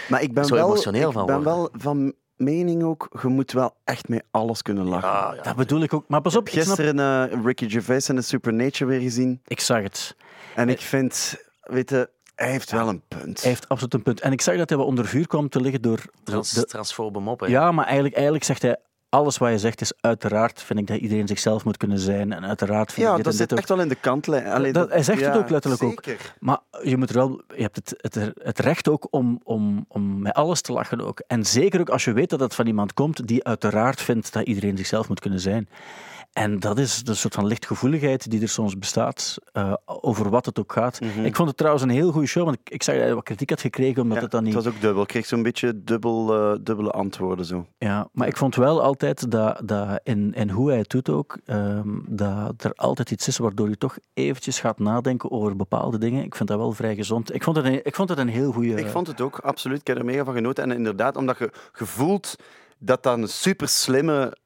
Maar ik ben Zo wel, emotioneel ik van ben worden. wel van mening ook, je moet wel echt met alles kunnen lachen. Ja. Dat bedoel ik ook. Maar pas op, ik, snap, Gisteren eh, Ricky Gervais en de Supernature weer gezien. ik zag het. En ik vind, weet je, hij heeft wel een punt. Hij heeft absoluut een punt. En ik zag dat hij wel onder vuur kwam te liggen door Trans, de, transfobe mop, hè. Ja, maar eigenlijk, eigenlijk zegt hij, alles wat je zegt is uiteraard, vind ik dat iedereen zichzelf moet kunnen zijn. En uiteraard vind Ja, ik dit dat en zit ook. echt wel in de kantlijn. Allee, Dat- hij zegt het ook letterlijk ook. Maar je, moet er wel, je hebt het, het, het recht ook om, om, om met alles te lachen ook. En zeker ook als je weet dat het van iemand komt die uiteraard vindt dat iedereen zichzelf moet kunnen zijn. En dat is de soort van lichtgevoeligheid die er soms bestaat, eh, over wat het ook gaat. Mhm. Ik vond het trouwens een heel goede show, want ik, ik zag dat hij wat kritiek had gekregen, omdat Ja, het dan niet... Het was ook dubbel. Ik kreeg zo'n beetje dubbel, eh, dubbele antwoorden. Zo. Ja, maar ik vond wel altijd dat, dat in, in hoe hij het doet ook, ehm, dat er altijd iets is waardoor je toch eventjes gaat nadenken over bepaalde dingen. Ik vind dat wel vrij gezond. Ik vond het een, ik vond het een heel goede... Ik vond het ook, absoluut. Ik heb er mega van genoten. En inderdaad, omdat je gevoelt dat dat een super slimme,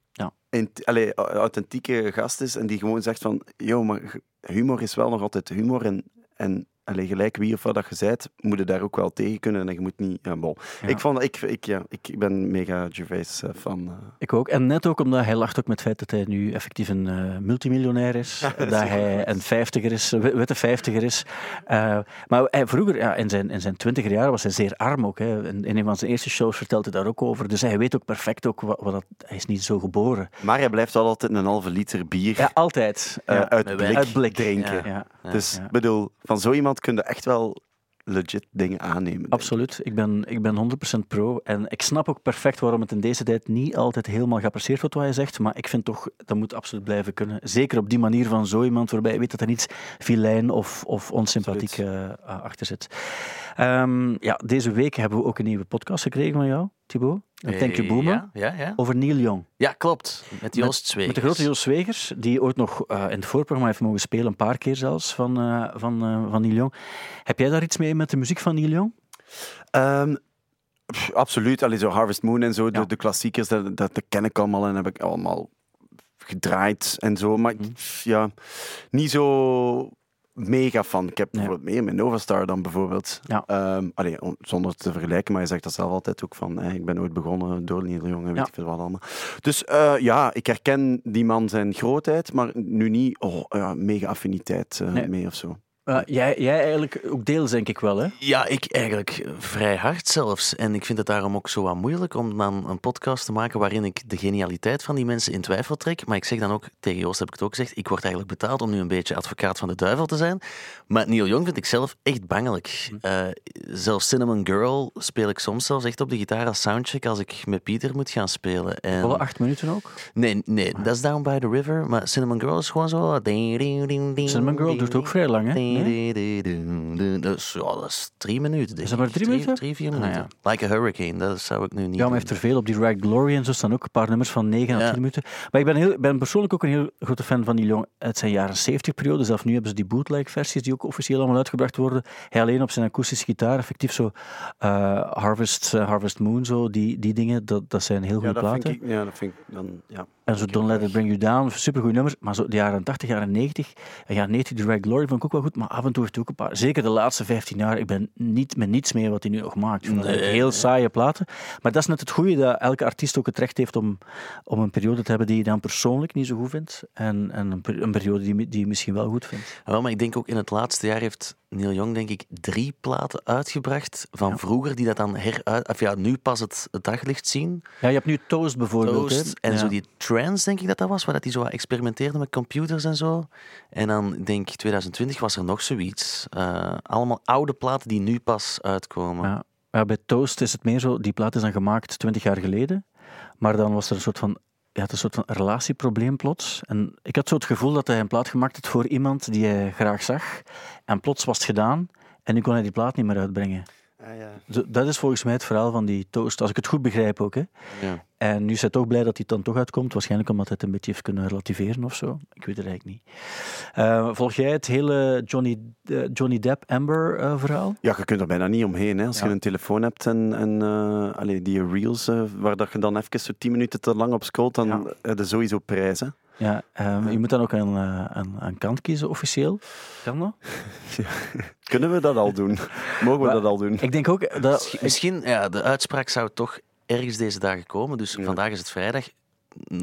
Allee, authentieke gast is. En die gewoon zegt van, joh, maar humor is wel nog altijd humor. En, en allee, gelijk wie of wat dat je zijt, moet je daar ook wel tegen kunnen. En je moet niet... Ja, bol. Ja. Ik, vond, ik, ik, ja, ik, ben mega Gervais eh, fan. eh. Ik ook. En net ook omdat hij lacht ook met het feit dat hij nu effectief een eh, multimiljonair is. dat hij een vijftiger is, een witte vijftiger is. Eh, maar hij, vroeger, ja, in, zijn, in zijn twintiger jaren, was hij zeer arm ook. Hè. In, in een van zijn eerste shows vertelt hij daar ook over. Dus hij weet ook perfect ook wat, wat dat, hij is niet zo geboren. Maar hij blijft altijd een halve liter bier Ja, altijd. eh, uit, blik Uit blik. drinken. Dus ik bedoel, van zo iemand kun je echt wel legit dingen aannemen. Absoluut. Ik ben, ik ben 100% pro. En ik snap ook perfect waarom het in deze tijd niet altijd helemaal geapprecieerd wordt wat hij zegt. Maar ik vind toch, dat moet absoluut blijven kunnen. Zeker op die manier van zo iemand waarbij je weet dat er niets vilijn of, of onsympathiek eh, achter zit. Ehm, ja, deze week hebben we ook een nieuwe podcast gekregen van jou, Thibaut. Een Thank You Boomer. Ja, ja, ja. Over Neil Young. ja klopt. Met Joost Zweegers. Met de grote Joost Zwegers, die ooit nog eh, in het voorprogramma heeft mogen spelen, een paar keer zelfs, van, eh, van, eh, van Neil Young. Heb jij daar iets mee met de muziek van Neil Young? Ehm, pff, absoluut. Allee, zo Harvest Moon en zo, de, Ja. de klassiekers, dat, dat, dat ken ik allemaal en heb ik allemaal gedraaid en zo. Maar Mhm. ja, niet zo mega fan. Ik heb bijvoorbeeld meer met Novastar dan bijvoorbeeld. Ja. Ehm, allee, on- zonder te vergelijken, maar je zegt dat zelf altijd ook van, ik ben ooit begonnen door Neil Young en weet Ja. ik veel wat allemaal. Dus eh, ja, ik herken die man zijn grootheid, maar nu niet oh, mega affiniteit eh, Nee. mee of zo. Jij, jij eigenlijk ook deels, denk ik wel, hè? Ja, ik eigenlijk vrij hard zelfs. En ik vind het daarom ook zo wat moeilijk om dan een podcast te maken waarin ik de genialiteit van die mensen in twijfel trek. Maar ik zeg dan ook, tegen Joost heb ik het ook gezegd, ik word eigenlijk betaald om nu een beetje advocaat van de duivel te zijn. Maar Neil Young vind ik zelf echt bangelijk. Eh, zelfs Cinnamon Girl speel ik soms zelfs echt op de gitaar als soundcheck als ik met Pieter moet gaan spelen. En... Acht minuten ook. Nee, nee, dat is Down by the River. Maar Cinnamon Girl is gewoon zo... Cinnamon Girl duurt ook vrij lang, hè? Dus, ja, dat is drie minuten. denk Is dat maar drie minuten? Drie, vier Ah, minuten. Like a Hurricane, dat zou ik nu niet Ja, maar heeft er veel op. Die Rag Glory en zo staan ook een paar nummers van 9 à Ja. 10 minuten. Maar ik ben, heel, ik ben persoonlijk ook een heel grote fan van die Young uit zijn jaren 70 periode. Zelf nu hebben ze die bootleg versies die ook officieel allemaal uitgebracht worden. Hij alleen op zijn akoestische gitaar, effectief zo eh, Harvest, eh, Harvest Moon, zo, die, die dingen, dat, dat zijn heel goede Ja, dat platen. vind ik, ja, dat vind ik dan, ja. En zo Don't Let It Bring You Down, supergoeie nummers. Maar zo de jaren 80, jaren 90, en jaren 90, die Rag Glory vond ik ook wel goed. Maar af en toe heeft ook een paar, zeker de laatste 15 jaar, ik ben niet met niets mee wat hij nu nog maakt. Nee, heel nee. saaie platen. Maar dat is net het goede, dat elke artiest ook het recht heeft om, om een periode te hebben die je dan persoonlijk niet zo goed vindt. En, en een, per- een periode die, die je misschien wel goed vindt. Ja, wel, maar ik denk ook in het laatste jaar heeft Neil Young denk ik drie platen uitgebracht van vroeger die dat dan heruit... Of ja, nu pas het, het daglicht zien. Ja, je hebt nu Toast bijvoorbeeld. Toast. En Ja. zo die trance, denk ik dat dat was, waar dat hij zo experimenteerde met computers en zo. En dan, denk ik, 2020 was er nog zoiets. Eh, allemaal oude platen die nu pas uitkomen. Ja. Ja, bij Toast is het meer zo, die plaat is dan gemaakt 20 jaar geleden. Maar dan was er een soort van, ja, het een soort van relatieprobleem plots. En ik had zo het gevoel dat hij een plaat gemaakt had voor iemand die hij graag zag. En plots was het gedaan en nu kon hij die plaat niet meer uitbrengen. Ah, ja. Dat is volgens mij het verhaal van die Toast, als ik het goed begrijp ook. Hè. Ja. En nu is hij toch blij dat hij dan toch uitkomt. Waarschijnlijk omdat hij het een beetje heeft kunnen relativeren of zo. Ik weet het eigenlijk niet. Eh, volg jij het hele Johnny, eh, Johnny Depp-Amber-verhaal? Ja, je kunt er bijna niet omheen. Hè. Als Ja. je een telefoon hebt en, en eh, allee, die reels, eh, waar dat je dan even zo 10 minuten te lang op scrolt, dan Ja. heb je sowieso prijzen. Ja, ehm, je moet dan ook een, eh, een, een kant kiezen officieel. Kan dat? Kunnen we dat al doen? Mogen we Maar- dat al doen? Ik denk ook dat. Misschien, misschien, ja, de uitspraak zou toch ergens deze dagen komen. Dus Ja. vandaag is het vrijdag.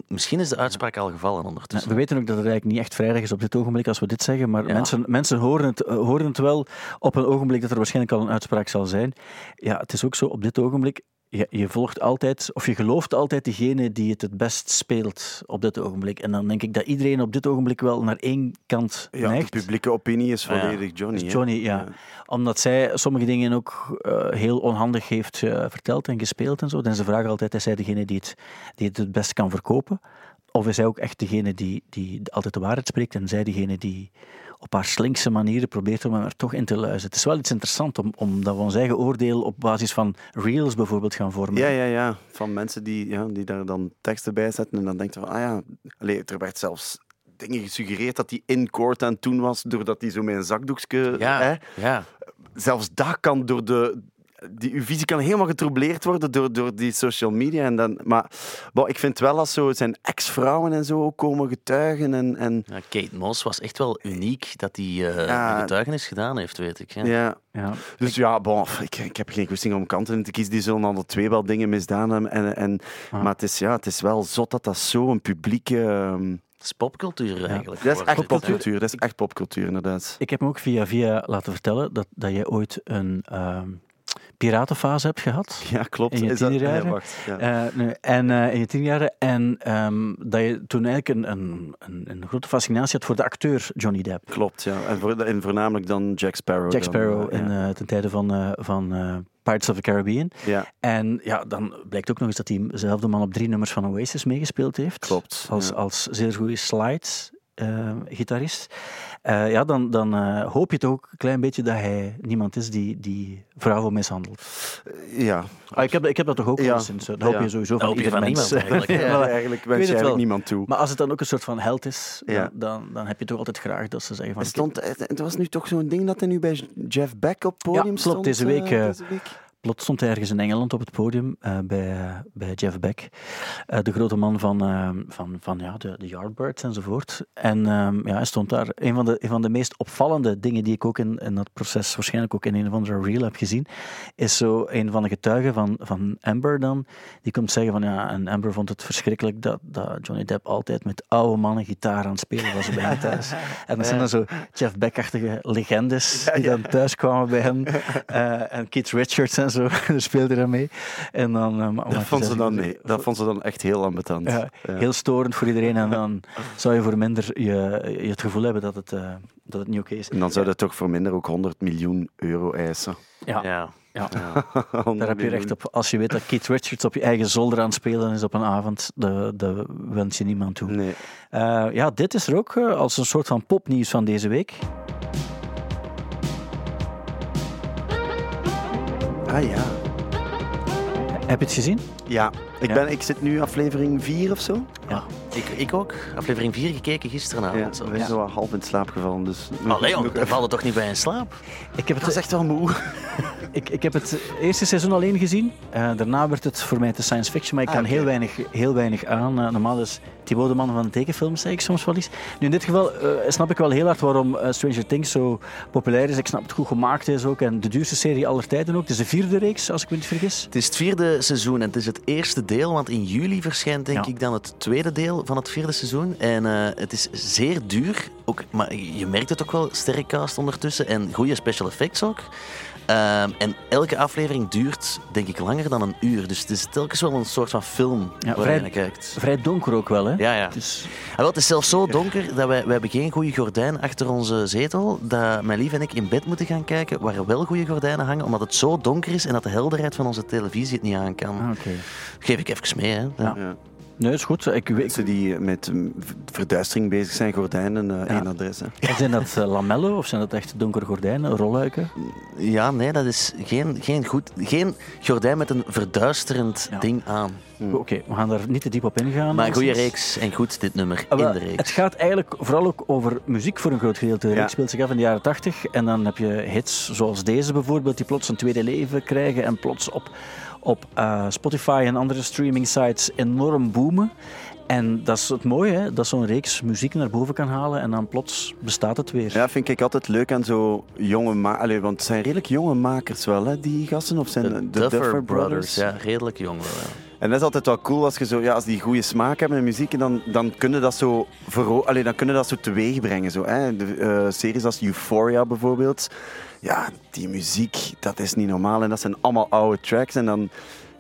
Misschien is de uitspraak al gevallen ondertussen. we weten ook dat het eigenlijk niet echt vrijdag is op dit ogenblik als we dit zeggen, maar Ja. mensen, mensen horen, het, eh, horen het wel op een ogenblik dat er waarschijnlijk al een uitspraak zal zijn. Ja, het is ook zo, op dit ogenblik, je, je volgt altijd, of je gelooft altijd degene die het het best speelt op dit ogenblik. En dan denk ik dat iedereen op dit ogenblik wel naar één kant Ja, de neigt. publieke opinie is volledig Johnny. Is. Johnny, ja. Omdat zij sommige dingen ook eh, heel onhandig heeft eh, verteld en gespeeld en zo. Dan de vraag altijd, is zij degene die het, die het het best kan verkopen? Of is hij ook echt degene die, die altijd de waarheid spreekt en zij degene die op haar slinkse manieren probeert om er toch in te luisteren? Het is wel iets interessants om, omdat we ons eigen oordeel op basis van reels bijvoorbeeld gaan vormen. Ja, ja, ja. Van mensen die, ja, die daar dan teksten bij zetten en dan denkt je van, ah ja, Allee, er werd zelfs dingen gesuggereerd dat hij in court aan het doen was, doordat hij zo met een zakdoekje... Ja, Hè? ja. Zelfs dat kan door de... Die, uw visie kan helemaal getroubleerd worden door, door die social media. En dan, maar ik vind wel als zo zijn ex-vrouwen en zo ook komen getuigen. En, en, Ja, Kate Moss was echt wel uniek dat hij eh, Ja. een getuigenis gedaan heeft, weet ik. Ja. ja. Ja. Dus ja, bon, ik, ik heb geen goesting om kanten in te kiezen. Die zullen alle twee wel dingen misdaan hebben. En, en, Ah. Maar het is, ja, het is wel zot dat dat zo'n publieke... ehm, Het is popcultuur eigenlijk. dat is echt popcultuur. Dat is echt popcultuur, inderdaad. Ik heb me ook via via laten vertellen dat, dat jij ooit een ehm, piratenfase hebt gehad. Ja, klopt. In je dat- tienerjaren? Ja, wacht, ja. Eh, en eh, in je tienjaren. En ehm, dat je toen eigenlijk een, een, een, een grote fascinatie had voor de acteur Johnny Depp. Klopt, ja. En, voor, en voornamelijk dan Jack Sparrow. Jack Sparrow eh, in, ja. ten tijde van, van Pirates of the Caribbean. ja, En ja, dan blijkt ook nog eens dat hij dezelfde man op drie nummers van Oasis meegespeeld heeft. klopt. Als, ja. als zeer goede slide-gitarist. Eh, ja, dan, dan eh, hoop je toch ook een klein beetje dat hij niemand is die, die vrouwen mishandelt. ja. Ah, ik, heb, ik heb dat toch ook Ja. sinds. Dat hoop Ja. je sowieso van hoop je ieder van mens. niemand eigenlijk? Ja, Voilà. eigenlijk wens het je eigenlijk niemand toe. Maar als het dan ook een soort van held is, dan, Ja. dan, dan heb je toch altijd graag dat ze zeggen van... Er stond, het was nu toch zo'n ding dat hij nu bij Jeff Beck op het podium klopt, stond? deze week, eh, eh, deze week? Plots stond hij ergens in Engeland op het podium eh, bij, bij Jeff Beck, eh, de grote man van, eh, van, van ja, de, de Yardbirds enzovoort. En ehm, ja, hij stond daar. Een van, de, een van de meest opvallende dingen die ik ook in, in dat proces, waarschijnlijk ook in een of andere reel heb gezien, is zo een van de getuigen van, van Amber dan, die komt zeggen van ja, en Amber vond het verschrikkelijk dat, dat Johnny Depp altijd met oude mannen gitaar aan het spelen was bij hen thuis. En dat zijn dan zo Jeff Beck-achtige legendes die dan thuis kwamen bij hem. En Keith Richards en zo, daar speelde er mee. En dan, eh, maar- Dat vond, ze dan, nee, dat vond ze dan echt heel ambetant. ja, Ja. heel storend voor iedereen. En dan zou je voor minder je, je het gevoel hebben dat het, eh, dat het niet oké is. En dan zou dat toch voor minder ook 100 miljoen euro eisen. Ja, Ja. ja. 100 Daar heb je recht op. Als je weet dat Keith Richards op je eigen zolder aan het spelen is op een avond, dat, wens je niemand toe. Nee. Eh, ja, dit is er ook als een soort van popnieuws van deze week. Ah ja. Heb je het gezien? Ja, ik, Ja. Ben, ik zit nu aflevering 4 of zo. Ja. Ik, ik ook. Aflevering 4 gekeken gisteravond. Ja, we zijn zo wat half in slaap gevallen. Dus Allee, jong, we vallen toch niet bij in slaap? Ik heb Dat is het, echt wel moe. ik, ik heb het eerste seizoen alleen gezien. Eh, daarna werd het voor mij te science fiction, maar ik Ah, kan heel, weinig, heel weinig aan. Eh, normaal is Thibaut de man van de tekenfilms, zeg ik soms wel eens. Nu, in dit geval eh, snap ik wel heel hard waarom Stranger Things zo populair is. Ik snap het goed gemaakt is ook. En de duurste serie aller tijden ook. Het is de vierde reeks, als ik me niet vergis. Het is het vierde seizoen en het is het eerste deel, want in juli verschijnt denk Ja. ik dan het tweede deel van het vierde seizoen. En eh, het is zeer duur, ook, maar je merkt het ook wel, sterrencast ondertussen en goede special effects ook. Ehm, en elke aflevering duurt, denk ik, langer dan een uur. Dus het is telkens wel een soort van film Ja, waar vrij- je naar kijkt. Vrij donker ook wel, hè? Ja, ja. Dus, Ah, wel, het is zelfs zo donker dat wij, wij hebben geen goede gordijn achter onze zetel. Dat mijn lief en ik in bed moeten gaan kijken waar wel goede gordijnen hangen, omdat het zo donker is en dat de helderheid van onze televisie het niet aan kan. ah. Geef ik even mee, hè. Ja. Ja. Nee, is goed. Ik, ik, Mensen die met mm, verduistering bezig zijn, gordijnen, Ja. één adres. Hè. zijn dat eh, lamellen of zijn dat echt donkere gordijnen, rolluiken? Ja, nee, dat is geen, geen, goed, geen gordijn met een verduisterend Ja. ding aan. Oké, we gaan daar niet te diep op ingaan. Maar een goede reeks en goed dit nummer Ah, in de reeks. Het gaat eigenlijk vooral ook over muziek voor een groot gedeelte. De Ja. reeks speelt zich af in de jaren 80 en dan heb je hits zoals deze bijvoorbeeld, die plots een tweede leven krijgen en plots op, op eh, Spotify en andere streaming sites enorm boomen. En dat is het mooie, hè? dat zo'n reeks muziek naar boven kan halen en dan plots bestaat het weer. Ja, vind ik altijd leuk aan zo jonge makers. Want het zijn redelijk jonge makers wel, hè, die gasten. Of zijn de, de, Duffer, Brothers. Ja, redelijk jong wel. ja. En dat is altijd wel cool als je zo, ja, als die goede smaak hebben in muziek, dan, dan kunnen dat zo vero- Allee, dan kunnen dat zo teweeg brengen. Zo, hè. De, eh, series als Euphoria bijvoorbeeld. Ja, die muziek, dat is niet normaal. En dat zijn allemaal oude tracks. En dan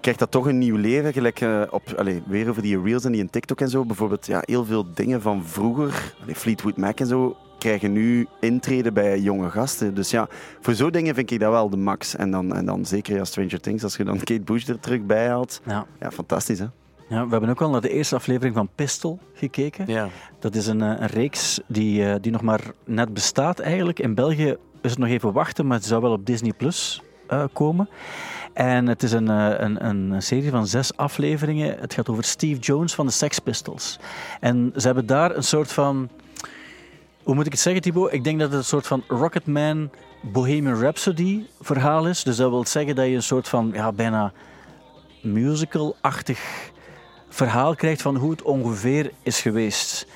krijgt dat toch een nieuw leven. Gelijk eh, op, allee, weer over die reels en die in TikTok en zo. Bijvoorbeeld ja, heel veel dingen van vroeger, allee, Fleetwood Mac en zo, krijgen nu intreden bij jonge gasten. Dus ja, voor zo'n dingen vind ik dat wel de max. En dan, en dan zeker ja, Stranger Things, als je dan Kate Bush er terug bij haalt. Ja. Ja, fantastisch hè. Ja, we hebben ook al naar de eerste aflevering van Pistol gekeken. Ja. Dat is een, eh, een reeks die, eh, die nog maar net bestaat eigenlijk. In België is het nog even wachten, maar het zou wel op Disney Plus eh, komen. En het is een, eh, een, een serie van zes afleveringen. Het gaat over Steve Jones van de Sex Pistols. En ze hebben daar een soort van... Hoe moet ik het zeggen, Thibaut? Ik denk dat het een soort van Rocketman Bohemian Rhapsody verhaal is. Dus dat wil zeggen dat je een soort van ja, bijna musical-achtig verhaal krijgt van hoe het ongeveer is geweest.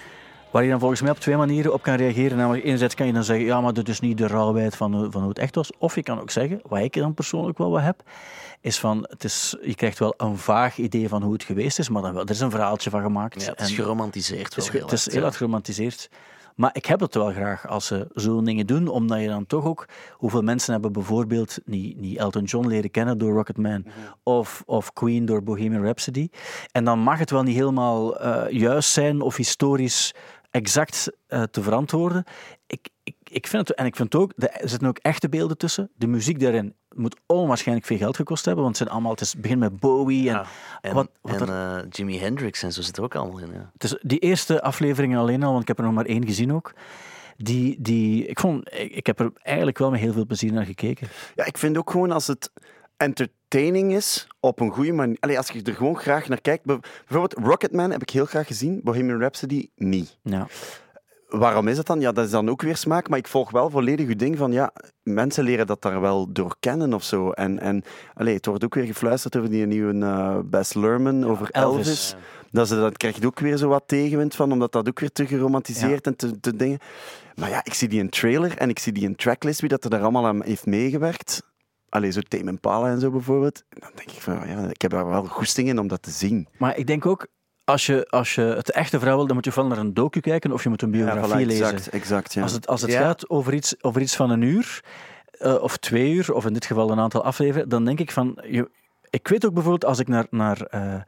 Waar je dan volgens mij op twee manieren op kan reageren. Namelijk, enerzijds kan je dan zeggen, ja, maar dit is niet de rauwheid van, hoe- van hoe het echt was. Of je kan ook zeggen, wat ik dan persoonlijk wel wat heb, is van, het is, je krijgt wel een vaag idee van hoe het geweest is, maar dan wel, er is een verhaaltje van gemaakt. Ja, het is En- geromantiseerd het wel is, heel het is heel ja. erg geromantiseerd. Maar ik heb het wel graag als ze zo'n dingen doen, omdat je dan toch ook... Hoeveel mensen hebben bijvoorbeeld niet, niet Elton John leren kennen door Rocketman of, of Queen door Bohemian Rhapsody. En dan mag het wel niet helemaal eh, juist zijn of historisch exact eh, te verantwoorden. Ik, ik, ik vind het, en ik vind ook, er zitten ook echte beelden tussen. De muziek daarin moet onwaarschijnlijk veel geld gekost hebben, want het, zijn allemaal, het is, het begint met Bowie en... Ja. En, wat, wat en er- eh, Jimi Hendrix en zo zit er ook allemaal in. Ja. het is die eerste afleveringen alleen al, want ik heb er nog maar één gezien ook. Die, die, ik, vond, ik, ik heb er eigenlijk wel met heel veel plezier naar gekeken. Ja, ik vind ook gewoon als het entertaining is op een goede manier. Allee, als je er gewoon graag naar kijkt. Bij- Bijvoorbeeld Rocketman heb ik heel graag gezien, Bohemian Rhapsody niet. Ja. Waarom is dat dan? Ja, dat is dan ook weer smaak, maar ik volg wel volledig uw ding van ja, mensen leren dat daar wel door kennen of zo. En, en allee, het wordt ook weer gefluisterd over die nieuwe eh Bess Lerman, over Elvis. Elvis. Dat, ze, dat krijg je ook weer zo wat tegenwind van, omdat dat ook weer te geromantiseerd en te, te dingen. Maar ja, ik zie die in trailer en ik zie die in tracklist, wie dat er daar allemaal aan heeft meegewerkt. Allee, zo Tame Impala en zo bijvoorbeeld. En dan denk ik van, ja, ik heb daar wel goesting in om dat te zien. Maar ik denk ook, als je, als je het echte verhaal wil, dan moet je ofwel naar een docu kijken of je moet een biografie voilà, lezen. exact, exact, ja. Als het, als het Ja. gaat over iets, over iets van een uur, eh, of twee uur, of in dit geval een aantal afleveringen, dan denk ik van... Je, ik weet ook bijvoorbeeld, als ik naar, naar eh,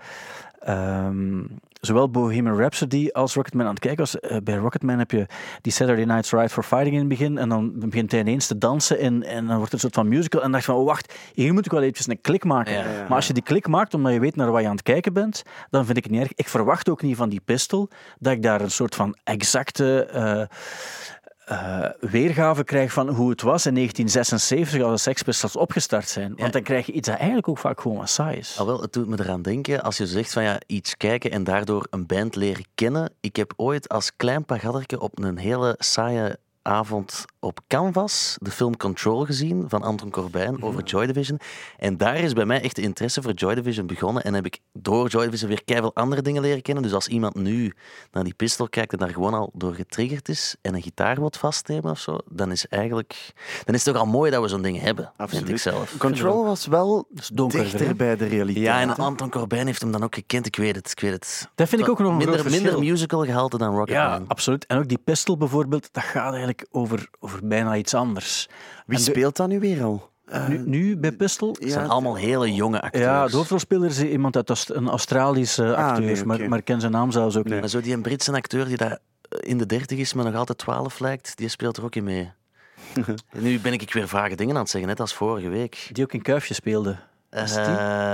ehm, zowel Bohemian Rhapsody als Rocketman aan het kijken was, eh, bij Rocketman heb je die Saturday Night's Ride for Fighting in het begin, en dan begint hij ineens te dansen en, en dan wordt het een soort van musical, en dan dacht van, oh, wacht, hier moet ik wel eventjes een klik maken. Ja, ja, maar als je die klik maakt, omdat je weet naar wat je aan het kijken bent, dan vind ik het niet erg. Ik verwacht ook niet van die pistol dat ik daar een soort van exacte... eh, eh, weergave krijg van hoe het was in 1976 als de Sex Pistols opgestart zijn. Want Ja. dan krijg je iets dat eigenlijk ook vaak gewoon wat saai is. Al wel, het doet me eraan denken, als je zegt van ja, iets kijken en daardoor een band leren kennen. Ik heb ooit als klein pagadderke op een hele saaie avond op Canvas de film Control gezien van Anton Corbijn over Joy Division. En daar is bij mij echt de interesse voor Joy Division begonnen. En heb ik door Joy Division weer keihard andere dingen leren kennen. Dus als iemand nu naar die pistol kijkt en daar gewoon al door getriggerd is en een gitaar wil vastnemen of zo, dan is eigenlijk... Dan is het toch al mooi dat we zo'n ding hebben, vind ik zelf. Control was wel dichter hè? bij de realiteit. Ja, en hè? Anton Corbijn heeft hem dan ook gekend. Ik weet het, ik weet het. Dat vind ik ook nog een minder, groot verschil. minder musical gehalte dan Ja, Rocketman. absoluut. En ook die pistol bijvoorbeeld, dat gaat eigenlijk over, over bijna iets anders. Wie En de- speelt dat nu weer al? Eh, Nu, nu bij Pistol? Het zijn allemaal hele jonge acteurs. Ja, de hoofdrolspeler is iemand uit Aust- een Australische acteur, nee, oké. maar, maar ik ken zijn naam zelfs ook niet. Maar zo die een Britse acteur die daar in de dertig is, maar nog altijd 12 lijkt, die speelt er ook in mee. Nu ben ik weer vage dingen aan het zeggen, net als vorige week. Die ook in Kuifje speelde. Eh,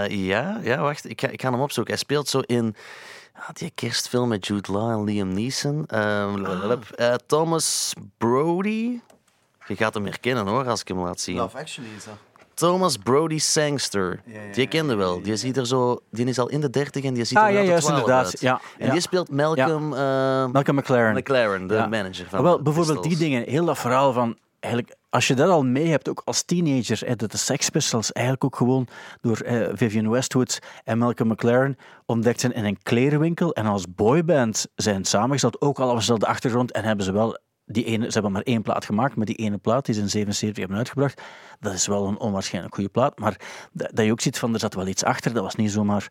ja, ja, wacht. Ik ga, ik ga hem opzoeken. Hij speelt zo in ja, die kerstfilm met Jude Law en Liam Neeson. Ehm. Eh, Thomas Brody. Je gaat hem herkennen hoor, als ik hem laat zien. Actually is dat. Thomas Brody Sangster. Die kende wel. Die, ziet er zo, die is al in de dertig en die ziet Ah, er ja, wel juist, 12 inderdaad. uit. Ja, En ja. die speelt Malcolm, eh, Malcolm McLaren. McLaren, de Ja. manager van wel, bijvoorbeeld die dingen, heel dat verhaal van eigenlijk, als je dat al mee hebt, ook als teenager, dat de Sex Pistols eigenlijk ook gewoon door eh, Vivian Westwood en Malcolm McLaren ontdekt zijn in een klerenwinkel en als boyband zijn samengesteld, ook al was dat de achtergrond en hebben ze wel die ene, ze hebben maar één plaat gemaakt, maar die ene plaat die ze in 77 hebben uitgebracht, dat is wel een onwaarschijnlijk goede plaat, maar dat, dat je ook ziet van, er zat wel iets achter, dat was niet zomaar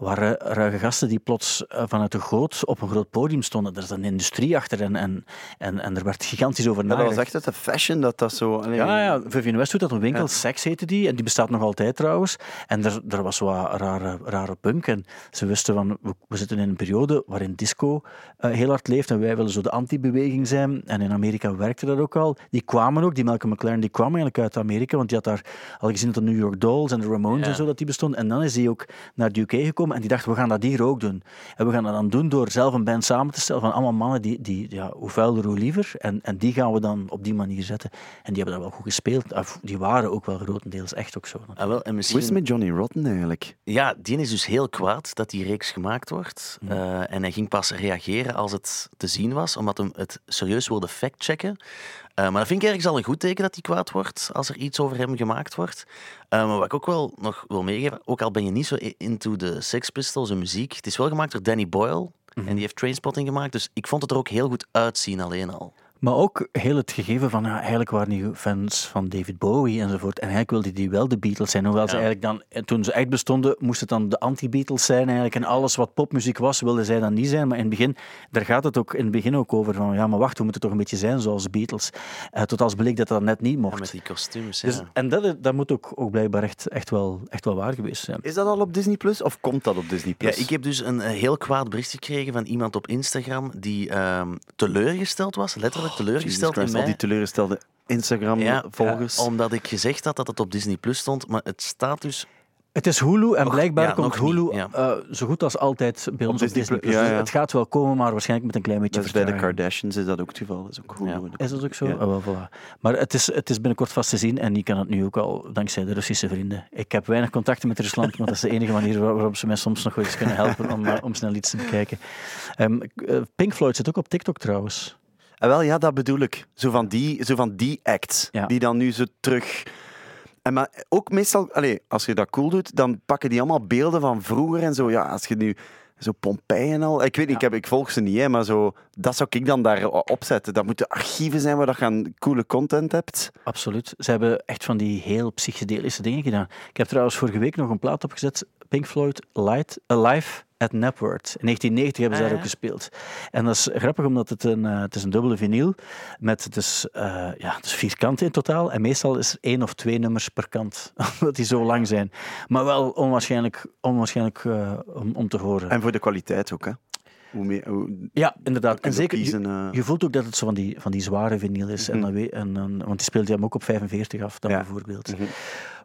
waren ruige gasten die plots eh, vanuit de goot op een groot podium stonden. Er zat een industrie achter en, en, en, en er werd gigantisch over Ja, dat nagedacht. was echt uit de fashion dat dat zo... Ja, ja, Vivian Westwood had een winkel, Ja. Sex heette die, en die bestaat nog altijd trouwens. En er, er was wat rare, rare punk. En ze wisten van, we, we zitten in een periode waarin disco eh, heel hard leeft en wij willen zo de anti-beweging zijn. En in Amerika werkte dat ook al. Die kwamen ook, die Malcolm McLaren, die kwam eigenlijk uit Amerika, want die had daar al gezien dat de New York Dolls en de Ramones Ja. en zo, dat die bestonden. En dan is hij ook naar de UK gekomen en die dacht, we gaan dat hier ook doen. En we gaan dat dan doen door zelf een band samen te stellen van allemaal mannen die, die ja, hoe vuiler, hoe liever. En, en die gaan we dan op die manier zetten. En die hebben dat wel goed gespeeld. Of, Die waren ook wel grotendeels echt ook zo. Ah, wel, en Hoe is het misschien... met Johnny Rotten eigenlijk? Ja, die is dus heel kwaad dat die reeks gemaakt wordt. Eh, en hij ging pas reageren als het te zien was, omdat hem het serieus wilde factchecken. Eh, maar dat vind ik ergens al een goed teken dat hij kwaad wordt als er iets over hem gemaakt wordt. Eh, maar wat ik ook wel nog wil meegeven, ook al ben je niet zo into de Sex Pistols en muziek, het is wel gemaakt door Danny Boyle. En die heeft Trainspotting gemaakt, dus ik vond het er ook heel goed uitzien alleen al. Maar ook heel het gegeven van, ja, eigenlijk waren die fans van David Bowie enzovoort. En eigenlijk wilden die wel de Beatles zijn. Hoewel ze Ja. eigenlijk dan, en toen ze echt bestonden, moest het dan de anti-Beatles zijn eigenlijk. En alles wat popmuziek was, wilden zij dan niet zijn. Maar in het begin, daar gaat het ook in het begin ook over van, ja, maar wacht, we moeten toch een beetje zijn zoals de Beatles. Eh, tot als bleek dat dat net niet Ja, mocht. met die kostuums. Dus, ja. en dat, dat moet ook, ook blijkbaar echt, echt, wel, echt wel waar geweest zijn. Is dat al op Disney Plus of komt dat op Disney Ja, Plus? ik heb dus een eh, heel kwaad bericht gekregen van iemand op Instagram die ehm, teleurgesteld was, letterlijk teleurgesteld in al die teleurgestelde Instagram-volgers. omdat ik gezegd had dat het op Disney Plus stond, maar het staat dus... Het is Hulu en Nog- blijkbaar ja, komt niet, Hulu ja. eh, zo goed als altijd bij ons op Disney Disney+. Plus, ja, Dus ja. Het gaat wel komen, maar waarschijnlijk met een klein beetje Dat bij de. Kardashians is dat ook het geval. Is ook. Ja. Is dat ook zo? Ja. Ah, voilà. Maar het is, het is binnenkort vast te zien en die kan het nu ook al dankzij de Russische vrienden. Ik heb weinig contacten met Rusland, maar dat is de enige manier waar- waarop ze mij soms nog wel eens kunnen helpen om, eh, om snel iets te bekijken. Ehm, eh, Pink Floyd zit ook op TikTok trouwens. En wel, ja, dat bedoel ik. Zo van die, zo van die acts, Ja. die dan nu zo terug... En maar ook meestal, allez, als je dat cool doet, dan pakken die allemaal beelden van vroeger en zo. Ja, als je nu zo Pompeii en al... Ik weet niet, ik, heb, ik volg ze niet, hè, maar zo, dat zou ik dan daar opzetten. Dat moeten archieven zijn waar dat je coole content hebt. Absoluut. Ze hebben echt van die heel psychedelische dingen gedaan. Ik heb trouwens vorige week nog een plaat opgezet, Pink Floyd Light, Alive at Napworth. In 1990 hebben ze Ah, daar ja. ook gespeeld. En dat is grappig, omdat het een, eh, het is een dubbele vinyl met het is, eh, ja, het is vier kanten in totaal. En meestal is er één of twee nummers per kant, omdat die zo lang zijn. Maar wel onwaarschijnlijk, onwaarschijnlijk eh, om, om te horen. En voor de kwaliteit ook, hè. Hoe meer, hoe, ja, inderdaad. En zeker, kiezen, je, eh. je voelt ook dat het zo van die, van die zware vinyl is. en Mhm. dan, en, want die speelt hij hem ook op 45 af, dan Ja. bijvoorbeeld. Mhm.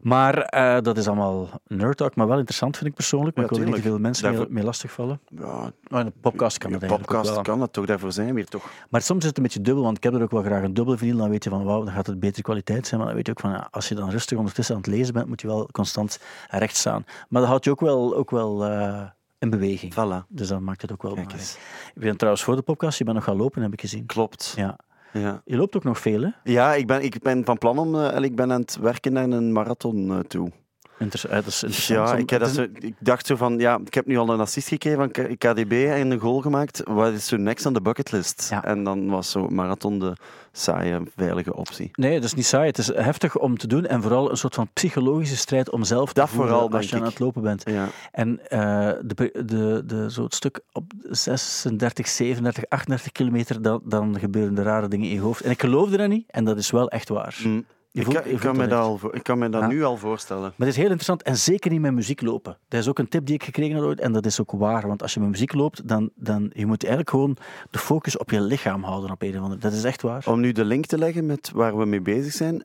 Maar eh, dat is allemaal nerd talk, maar wel interessant vind ik persoonlijk. Maar Ja, ik wil er niet te veel mensen mee, Daarvoor- mee lastigvallen. ja, Maar in de podcast kan dat eigenlijk podcast kan dat toch, daarvoor zijn we hier toch. Maar soms is het een beetje dubbel, want ik heb er ook wel graag een dubbele vinyl. Dan weet je van, wauw, dan gaat het betere kwaliteit zijn. Maar dan weet je ook van, als je dan rustig ondertussen aan het lezen bent, moet je wel constant recht staan. Maar dat houdt je ook wel, ook wel eh, in beweging. Voilà. Dus dat maakt het ook wel Kijk belangrijk. Je bent trouwens voor de podcast, je bent nog gaan lopen, heb ik gezien. Klopt. Ja. Ja. Je loopt ook nog veel, hè? Ja, ik ben, ik ben van plan om... eh, ik ben aan het werken naar een marathon eh, toe. Eh, dat. Ja, ik, dat zo, ik dacht zo van... Ja, ik heb nu al een assist gekregen van KDB en een goal gemaakt. Wat is zo next on the bucketlist? Ja. En dan was zo marathon de saaie, veilige optie. Nee, het is niet saai. Het is heftig om te doen en vooral een soort van psychologische strijd om zelf te Dat vooral, als je aan het lopen bent. Ja. En eh, de, de, de, zo het stuk op 36, 37, 38 kilometer, dan, dan gebeuren de rare dingen in je hoofd. En ik geloofde dat niet en dat is wel echt waar. Mm. Je Ik, kan, ik, me dat dat echt. al, voor- ik kan me dat Ja. nu al voorstellen. Maar het is heel interessant en zeker niet met muziek lopen. Dat is ook een tip die ik gekregen had ooit en dat is ook waar. Want als je met muziek loopt, dan, dan je moet eigenlijk gewoon de focus op je lichaam houden op een of andere. Dat is echt waar. Om nu de link te leggen met waar we mee bezig zijn.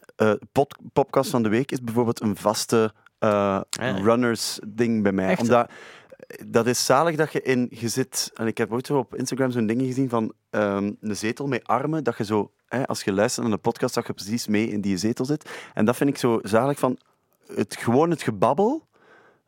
pod, podcast van de week is bijvoorbeeld een vaste eh, ja. runners ding bij mij. Echt? Omdat dat is zalig dat je in je zit. En ik heb ooit op Instagram zo'n ding gezien van ehm, een zetel met armen. Dat je zo, hè, als je luistert naar een podcast, dat je precies mee in die zetel zit. En dat vind ik zo zalig van het, gewoon het gebabbel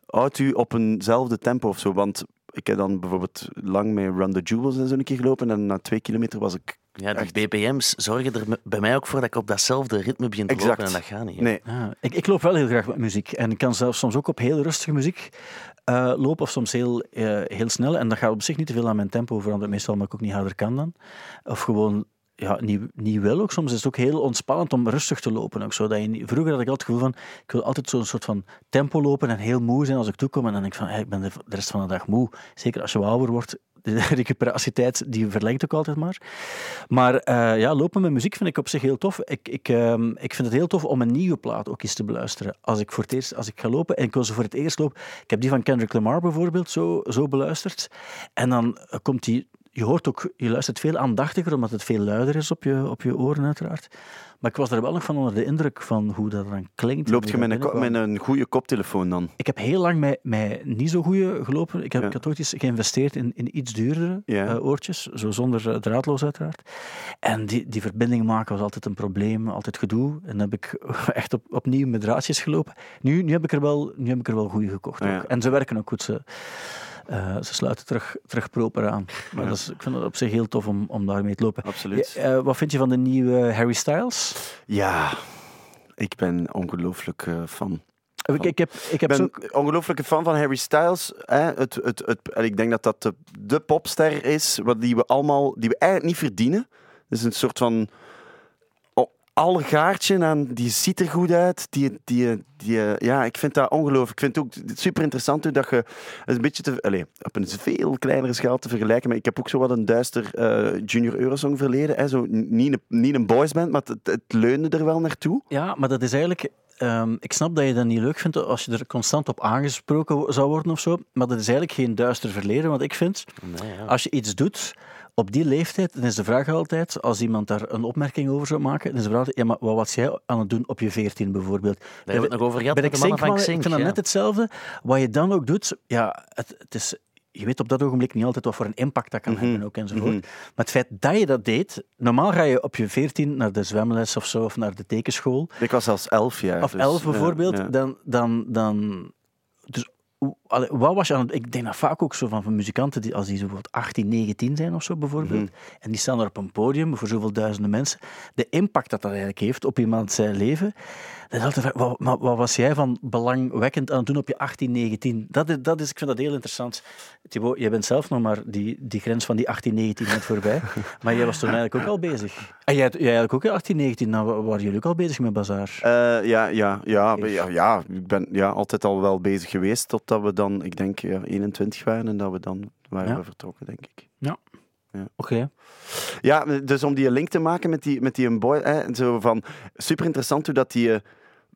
houdt u op eenzelfde tempo of zo. Want ik heb dan bijvoorbeeld lang met Run the Jewels en zo een keer gelopen. En na twee kilometer was ik. Ja, Echt. die BPM's zorgen er bij mij ook voor dat ik op datzelfde ritme begin te Exact. lopen en dat gaat niet. hè. Nee, Ja, ik, ik loop wel heel graag met muziek. En ik kan zelfs soms ook op heel rustige muziek eh, lopen, of soms heel, eh, heel snel. En dat gaat op zich niet te veel aan mijn tempo veranderen, meestal omdat ik ook niet harder kan dan. Of gewoon ja, niet, niet wil ook. Soms is het ook heel ontspannend om rustig te lopen. Ook, zo, dat je vroeger had ik altijd het gevoel van, ik wil altijd zo'n soort van tempo lopen en heel moe zijn als ik toekom. En dan denk ik van, ik ben de, rest van de dag moe. Zeker als je ouder wordt, de recuperatietijd die verlengt ook altijd maar. Maar eh, ja, lopen met muziek vind ik op zich heel tof. Ik, ik, ehm, ik vind het heel tof om een nieuwe plaat ook eens te beluisteren. Als ik voor het eerst als ik ga lopen en ik wil ze voor het eerst lopen. Ik heb die van Kendrick Lamar bijvoorbeeld zo, zo beluisterd. En dan eh, komt die je hoort ook, je luistert veel aandachtiger, omdat het veel luider is op je, op je oren uiteraard. Maar ik was er wel nog van onder de indruk van hoe dat dan klinkt. Loopt je met een, met goede koptelefoon dan? Ik heb heel lang met, met niet zo goede gelopen. Ik, heb, Ja. ik had ooit eens geïnvesteerd in, in iets duurdere Ja. eh, oortjes, zo zonder eh, draadloos uiteraard. En die, die verbinding maken was altijd een probleem, altijd gedoe. En dan heb ik echt op, opnieuw met draadjes gelopen. Nu, nu heb ik er wel, nu heb ik er wel goede gekocht. Ja. Ook. En ze werken ook goed. Ze, eh, ze sluiten terug, terug proper aan. Maar Ja. dat is, ik vind het op zich heel tof om, om daarmee te lopen. Absoluut. Ja, eh, wat vind je van de nieuwe Harry Styles? Ja, ik ben ongelooflijk eh, fan. Ik, ik heb, ik heb ben ook... ongelooflijke fan van Harry Styles. Hè. Het, het, het, en ik denk dat dat de, de popster is wat die we allemaal, die we eigenlijk niet verdienen. Het is een soort van allegaartje aan, die ziet er goed uit. Die, die, die, ja, ik vind dat ongelooflijk. Ik vind het ook super interessant dat je een beetje te, allez, op een veel kleinere schaal te vergelijken. Maar ik heb ook zo wat een duister eh, Junior Eurosong verleden. Hè. Zo, niet, een, niet een boysband, maar het, het leunde er wel naartoe. Ja, maar dat is eigenlijk. ehm, ik snap dat je dat niet leuk vindt als je er constant op aangesproken zou worden of zo. Maar dat is eigenlijk geen duister verleden. Want ik vind, Nee, ja. als je iets doet op die leeftijd, dan is de vraag altijd, als iemand daar een opmerking over zou maken, dan is de vraag altijd, ja, maar wat was jij aan het doen op je veertien bijvoorbeeld? Daar hebben we het nog over gehad Bij de mannen van Xink, ik vind dat net hetzelfde. Wat je dan ook doet, ja, het, het is... Je weet op dat ogenblik niet altijd wat voor een impact dat kan Mhm. hebben ook enzovoort. Mhm. Maar het feit dat je dat deed... Normaal ga je op je veertien naar de zwemles of zo, of naar de tekenschool. Ik was zelfs elf jaar. Of dus, elf bijvoorbeeld, ja. dan... dan, dan wat was je aan het... Ik denk dat vaak ook zo van, van muzikanten, die, als die zo bijvoorbeeld 18, 19 zijn of zo bijvoorbeeld, Mhm. en die staan er op een podium voor zoveel duizenden mensen, de impact dat dat eigenlijk heeft op iemand zijn leven, wat, wat, wat was jij van belangwekkend aan het doen op je 18, 19? Dat is, dat is, ik vind dat heel interessant. Thibaut, jij bent zelf nog maar die, die grens van die 18, 19 net voorbij, maar jij was toen eigenlijk ook al bezig. En jij, jij eigenlijk ook in 18, 19, nou wa- waren jullie ook al bezig met Bazaar? Eh, ja, ja, ja, ja, ja, ik ben ja, altijd al wel bezig geweest totdat we dan, ik denk, ja, 21 waren en dat we dan waren Ja. we vertrokken, denk ik. Oké. Ja, dus om die link te maken met die, met die een boy, hè, en zo van, super interessant hoe dat die eh,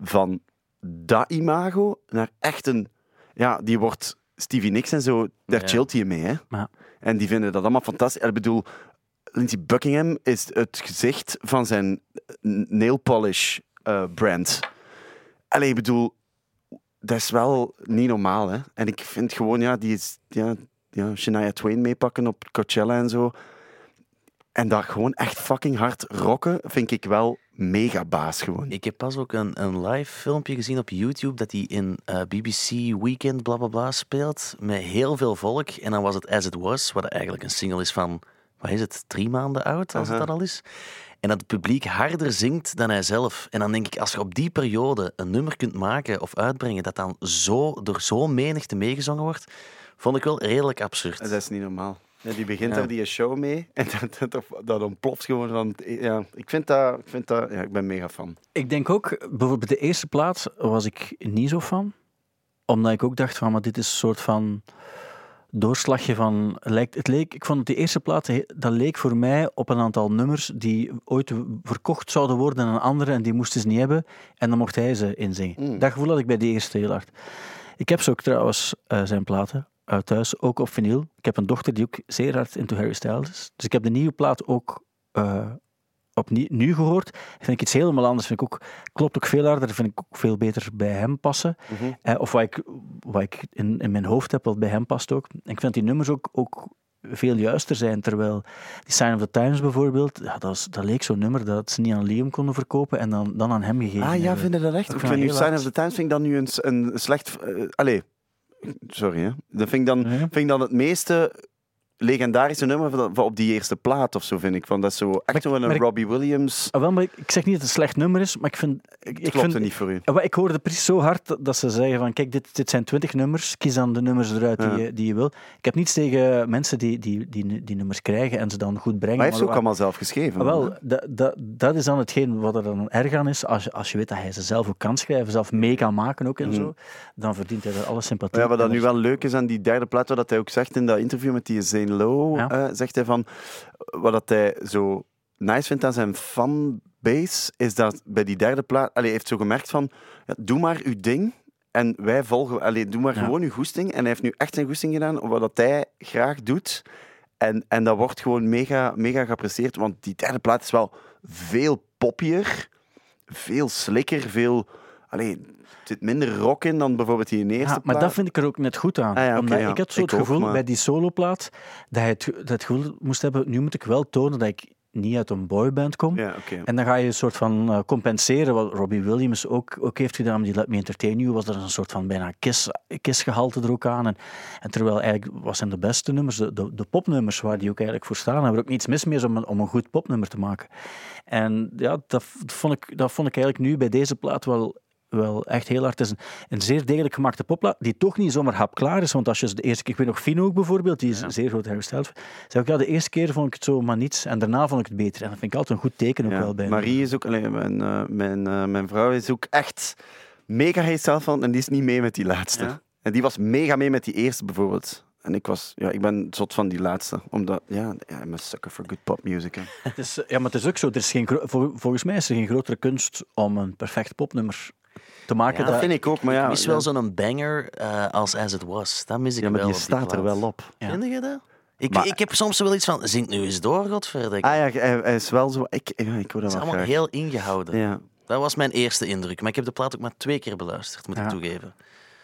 van dat imago naar echt een, ja, die wordt Stevie Nicks en zo, daar Ja. chillt hij mee, hè. Ja. En die vinden dat allemaal fantastisch. Ik bedoel, Lindsay Buckingham is het gezicht van zijn nail polish eh, brand. Allee, ik bedoel, dat is wel niet normaal, hè. En ik vind gewoon, ja, die is, ja, ja Shania Twain meepakken op Coachella en zo. En dat gewoon echt fucking hard rocken, vind ik wel mega baas gewoon. Ik heb pas ook een, een live filmpje gezien op YouTube dat hij in eh, BBC Weekend bla bla bla speelt met heel veel volk. En dan was het As It Was, wat eigenlijk een single is van, wat is het, drie maanden oud als het dat al is. En dat het publiek harder zingt dan hij zelf. En dan denk ik, als je op die periode een nummer kunt maken of uitbrengen dat dan zo, door zo'n menigte meegezongen wordt, vond ik wel redelijk absurd. Dat is niet normaal. Ja, die begint daar die show mee en dat, dat, dat ontploft gewoon van... Ja, ik vind dat... Ik, vind dat, ja, ik ben mega fan. Ik denk ook, bijvoorbeeld de eerste plaat was ik niet zo van. Omdat ik ook dacht van, maar dit is een soort van doorslagje van... Lijkt, het leek, ik vond dat die eerste plaat, dat leek voor mij op een aantal nummers die ooit verkocht zouden worden aan anderen en die moesten ze niet hebben. En dan mocht hij ze inzingen. Mm. Dat gevoel had ik bij die eerste heel hard. Ik heb ze ook trouwens, eh, zijn platen, uit thuis, ook op vinyl. Ik heb een dochter die ook zeer hard into Harry Styles is. Dus ik heb de nieuwe plaat ook eh opnieuw nu gehoord. Vind ik iets helemaal anders. Vind ik ook, klopt ook veel harder. Vind ik ook veel beter bij hem passen. Mhm. Eh, of wat ik, wat ik in, in mijn hoofd heb, wat bij hem past ook. En ik vind die nummers ook, ook veel juister zijn. Terwijl die Sign of the Times bijvoorbeeld, ja, dat, was, dat leek zo'n nummer dat ze niet aan Liam konden verkopen en dan, dan aan hem gegeven Ah ja, hebben. vind je dat echt? Ik vind nu Sign of the Times vind ik dan nu een, een slecht... eh, allee, sorry hè. Dat vind ik dan, vind ik dan het meeste legendarische nummer van, van op die eerste plaat of zo, vind ik. Van, dat is zo echt zo een Robbie Williams. Ah, wel, maar ik, ik zeg niet dat het een slecht nummer is, maar ik vind... Ik, ik Klopt vind er niet voor u. Maar ik hoorde precies zo hard dat- ze zeggen van kijk, dit, dit zijn twintig nummers, kies dan de nummers eruit die, je, die je wil. Ik heb niets tegen mensen die die, die, die nummers krijgen en ze dan goed brengen. Maar hij heeft ze ook allemaal zelf geschreven. Ah, wel, dat, dat, dat is dan hetgeen wat er dan erg aan is. Als je, als je weet dat hij ze zelf ook kan schrijven, zelf mee kan maken ook en zo, dan verdient hij er alle sympathie. Ja, wat dat En nu wel leuk is aan die derde plaat, wat dat hij ook zegt in dat interview met die Zane Lowe, Ja. eh, zegt hij van, wat dat hij zo nice vindt aan zijn fanbase, is dat bij die derde plaat, allee, hij heeft zo gemerkt van, ja, doe maar uw ding, en wij volgen, allee, doe maar Ja. gewoon uw goesting. En hij heeft nu echt zijn goesting gedaan, op wat dat hij graag doet. En, en dat wordt gewoon mega, mega geapprecieerd, want die derde plaat is wel veel poppier, veel slikker, veel... Allee, er zit minder rock in dan bijvoorbeeld die eerste Ja, maar plaat. dat vind ik er ook net goed aan. Ah ja, ja. ik had zo Ik het ook, gevoel maar- bij die soloplaat dat je het, dat het gevoel moest hebben, nu moet ik wel tonen dat ik niet uit een boyband kom. Ja. En dan ga je een soort van eh, compenseren, wat Robbie Williams ook, ook heeft gedaan, die Let Me Entertain You, was er een soort van bijna kiss, kissgehalte er ook aan. En, en terwijl eigenlijk, wat zijn de beste nummers, de, de, de popnummers waar die ook eigenlijk voor staan, hebben er ook niets mis meer om een, om een goed popnummer te maken. En ja, dat, vond ik, dat vond ik eigenlijk nu bij deze plaat wel, wel echt heel hard. Het is een, een zeer degelijk gemaakte popplaat, die toch niet zomaar hapklaar is, want als je de eerste keer, ik weet nog Fino ook bijvoorbeeld, die is een zeer groot Styles, zei ik, ja, de eerste keer vond ik het zo maar niets, en daarna vond ik het beter. En dat vind ik altijd een goed teken ook Ja, wel bij Marie is ook, allee, mijn, eh, mijn, eh, mijn vrouw is ook echt mega heet van en die is niet mee met die laatste. Ja? En die was mega mee met die eerste bijvoorbeeld. En ik was, ja, ik ben zot van die laatste. Omdat, ja, ja I'm a sucker for good pop music. Hè. Het is, ja, maar het is ook zo. Er is geen, volgens mij is er geen grotere kunst om een perfect popnummer te maken. Ja, dat vind ik ook, maar ja. Ik mis ja. wel zo'n banger eh, als As It Was. Dat mis ik Ja, maar wel die staat er wel op. Ja. Vind je dat? Ik, Maar- ik heb soms wel iets van, zing nu eens door, godverdikke. Ah ja, hij, hij is wel zo... Ik, ja, ik hoor Het dat is wel allemaal graag. heel ingehouden. Ja. Dat was mijn eerste indruk. Maar ik heb de plaat ook maar twee keer beluisterd, moet Ja. ik toegeven.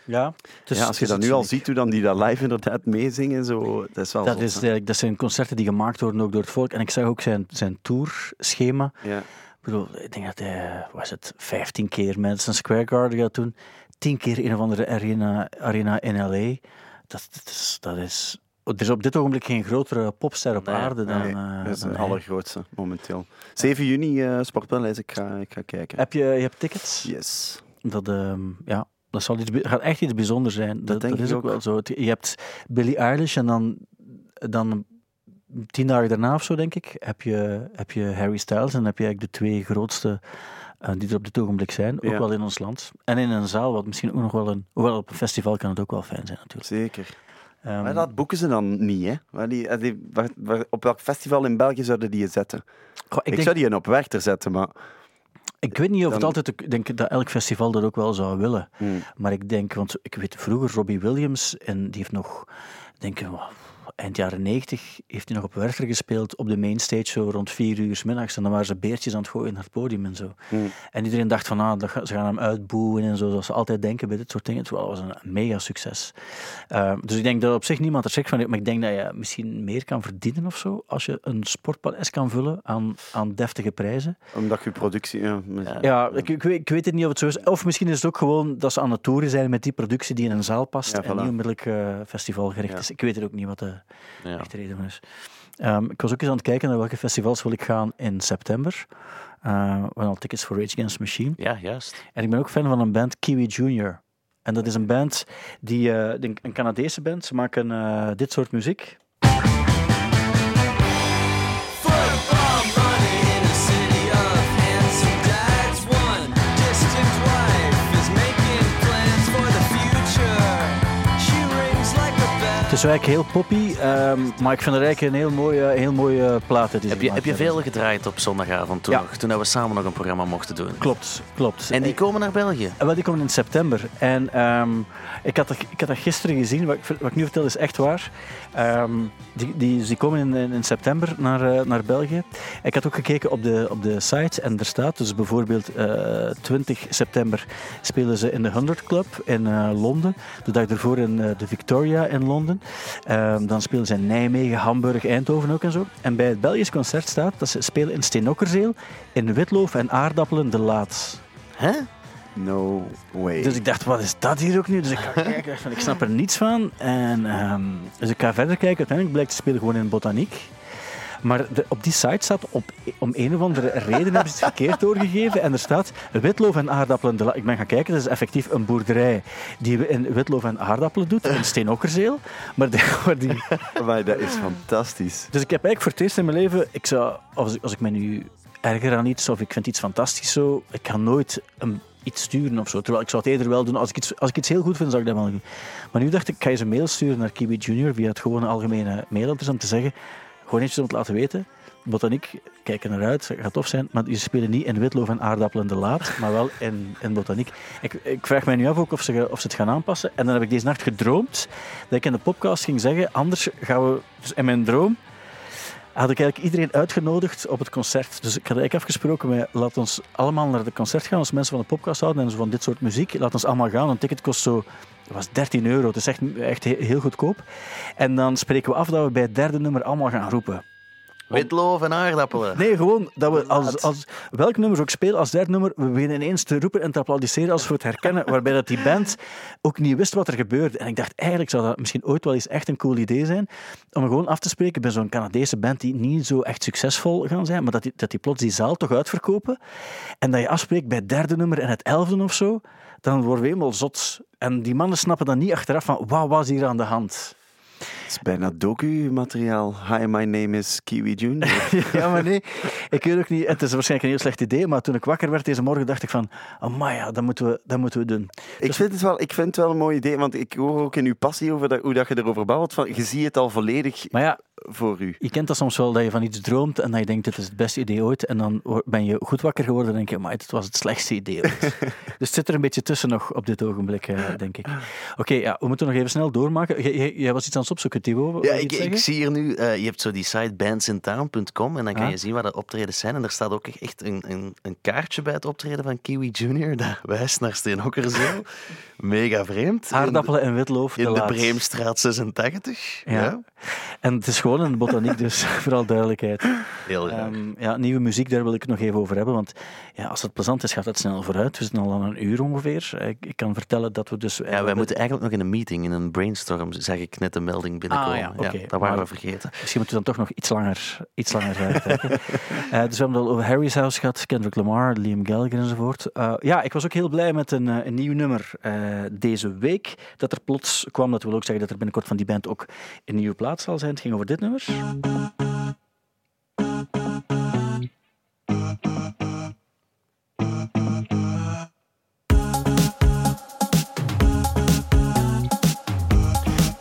Ja, dus, ja, als je dus dat het nu al is ziet, hoe dan die dat live inderdaad meezingen, zo, dat is wel Dat, zot, is, dat zijn concerten die gemaakt worden ook door het volk. En ik zag ook zijn, zijn tourschema. Ja. Ik bedoel, ik denk dat hij, was het, 15 keer Madison Square Garden gaat doen. 10 keer een of andere arena, arena in L.A. Dat, dat, is, dat is... Er is op dit ogenblik geen grotere popster op Nee, aarde dan, Nee, eh, dat is de allergrootste momenteel. 7 juni, eh Sportpaleis, ik ga, ik ga kijken. Heb je, je hebt tickets? Yes. Dat, ehm, ja, dat zal iets, gaat echt iets bijzonders zijn. Dat, denk dat is ik ook wel zo. Je hebt Billie Eilish en dan, dan tien dagen daarna of zo, denk ik, heb je, heb je Harry Styles. En heb je eigenlijk de twee grootste eh, die er op dit ogenblik zijn. Ook Ja. wel in ons land. En in een zaal, wat misschien ook nog wel een... Hoewel op een festival kan het ook wel fijn zijn, natuurlijk. Zeker. Ehm, Maar dat boeken ze dan niet, hè? Waar die, eh, die- waar- waar- op welk festival in België zouden die je zetten? goh, Ik, ik, denk, zou die in op Werchter zetten, maar... ik weet niet of het altijd... Ik denk dat elk festival dat ook wel zou willen. Hmm. Maar ik denk, want ik weet vroeger Robbie Williams, en die heeft nog, denk ik, wa- eind jaren 90 heeft hij nog op Werchter gespeeld op de mainstage zo rond vier uur 's middags. En dan waren ze beertjes aan het gooien naar het podium en zo. Hmm. En iedereen dacht van, ah, ze gaan hem uitboeien en zo, zoals ze altijd denken bij dit soort dingen. Dat was een mega succes. Ehm, dus ik denk dat op zich niemand er schrik van heeft, maar ik denk dat je misschien meer kan verdienen of zo, als je een sportpaleis kan vullen aan, aan deftige prijzen. Omdat je productie... Ja, Ja, ik, ik, weet, ik weet het niet of het zo is. Of misschien is het ook gewoon dat ze aan het toeren zijn met die productie die in een zaal past Ja, en niet onmiddellijk eh, festivalgericht is. Ik weet het ook niet wat de Ja. reden is. Ehm, ik was ook eens aan het kijken naar welke festivals wil ik gaan in september. Eh we al tickets voor Rage Against the Machine. ja, juist. En ik ben ook fan van een band, Kiwi Junior. En dat is een band, die, eh, een Canadese band. Ze maken eh, dit soort muziek. Het is eigenlijk heel poppy, ehm, maar ik vind het eigenlijk een heel mooie, heel mooie plaat. die Heb je, heb je veel gedraaid op zondagavond toen, Ja. nog, toen we samen nog een programma mochten doen? Klopt, klopt. En die komen naar België? Eh, Wel, die komen in september. En ehm, ik, had dat, ik had dat gisteren gezien. Wat ik, wat ik nu vertel is echt waar. Ehm, die, die, dus die komen in, in, september naar, eh, naar België. Ik had ook gekeken op de, op de site en er staat dus bijvoorbeeld eh 20 september spelen ze in de 100 Club in eh, Londen. De dag ervoor in eh, de Victoria in Londen. Ehm, dan spelen ze in Nijmegen, Hamburg, Eindhoven ook en zo. En bij het Belgisch concert staat dat ze spelen in Steenokkerzeel, in Witloof en Aardappelen de Laat. Hè? No way. Dus ik dacht, wat is dat hier ook nu? Dus ik ga kijken, ik snap er niets van. En, ehm, dus ik ga verder kijken. Uiteindelijk blijkt te spelen gewoon in botaniek. Maar de- op die site staat, op, om een of andere reden hebben ze het verkeerd doorgegeven. En er staat witloof en aardappelen. de Ik ben gaan kijken, dat is effectief een boerderij die in witloof en aardappelen doet, in Steenokkerzeel. Maar maar die, dat is fantastisch. dus ik heb eigenlijk voor het eerst in mijn leven, ik zou, als, ik- als ik me nu erger aan iets of ik vind iets fantastisch zo, ik ga nooit een, iets sturen of zo. Terwijl ik zou het eerder wel doen. Als ik, iets, als ik iets heel goed vind, zou ik dat wel doen. Maar nu dacht ik, ik ga eens een mail sturen naar Kiwi Junior via het gewone algemene mailadres om te zeggen, gewoon eventjes om te laten weten. Botaniek, kijk er naar uit, het gaat tof zijn, maar die spelen niet in Witloof en Aardappelen de Laat, maar wel in, in Botaniek. Ik, ik vraag mij nu af ook of ze, of ze het gaan aanpassen. En dan heb ik deze nacht gedroomd dat ik in de podcast ging zeggen, anders gaan we, dus in mijn droom, had ik eigenlijk iedereen uitgenodigd op het concert. Dus ik had eigenlijk afgesproken met, laat ons allemaal naar het concert gaan als mensen van de podcast houden en van dit soort muziek. Laat ons allemaal gaan. Een ticket kost zo, was 13 euro. Is echt, echt he- heel goedkoop. En dan spreken we af dat we bij het derde nummer allemaal gaan roepen. Witloof en aardappelen. Nee, gewoon dat we als, als welk nummer ook spelen, als derde nummer, we beginnen ineens te roepen en te applaudisseren als we het herkennen, waarbij dat die band ook niet wist wat er gebeurde. En ik dacht, eigenlijk zou dat misschien ooit wel eens echt een cool idee zijn, om gewoon af te spreken bij zo'n Canadese band die niet zo echt succesvol gaan zijn, maar dat die, dat die plots die zaal toch uitverkopen. En dat je afspreekt bij het derde nummer en het elfde of zo, dan worden we helemaal zot. En die mannen snappen dan niet achteraf van, wat was hier aan de hand? Het is bijna docu-materiaal. Hi, my name is Kiwi June. Ja, maar nee, ik weet ook niet. Het is waarschijnlijk een heel slecht idee, maar toen ik wakker werd deze morgen, dacht ik van, amai, ja, dat moeten we, dat moeten we doen. Ik vind, het wel, ik vind het wel een mooi idee, want ik hoor ook in uw passie over dat, hoe dat je erover babbelt. Van, je ziet het al volledig Maar ja, voor u. je kent dat soms wel, dat je van iets droomt en dat je denkt, dit is het beste idee ooit. En dan ben je goed wakker geworden en denk je, maar het was het slechtste idee ooit. dus het zit er een beetje tussen nog op dit ogenblik, eh, denk ik. Oké, ja, we moeten nog even snel doormaken. Jij- Jij, was iets aan het opzoeken, Thibaut. Wil Ja, ik, ik zie hier nu, eh, je hebt zo die site bandsintown.com en dan kan Ah. je zien waar de optredens zijn. En er staat ook echt een, een, een kaartje bij het optreden van Kiwi Junior. Dat wijst naar Steenhokkerzeel. Mega vreemd. In- Aardappelen en witloof. In, de. Breemstraat 86. Ja. Ja. En het is gewoon een botaniek, dus vooral duidelijkheid. Heel graag. Ehm, ja, nieuwe muziek, daar wil ik het nog even over hebben. Want ja, als het plezant is, gaat het snel vooruit. We zitten al aan een uur ongeveer. Ik, ik kan vertellen dat we dus... ja, wij moeten eigenlijk nog in een meeting, in een brainstorm, zag ik net een melding binnenkomen. Ah, ja, dat waren Maar- we vergeten. Misschien moeten we dan toch nog iets langer, iets langer uitkijken. Eh, dus we hebben het al over Harry's House gehad, Kendrick Lamar, Liam Gallagher enzovoort. Eh, ja, ik was ook heel blij met een, eh, een nieuw nummer deze week. Dat er plots kwam, dat wil ook zeggen dat er binnenkort van die band ook een nieuwe plaat zal zijn. Het ging over dit nummer.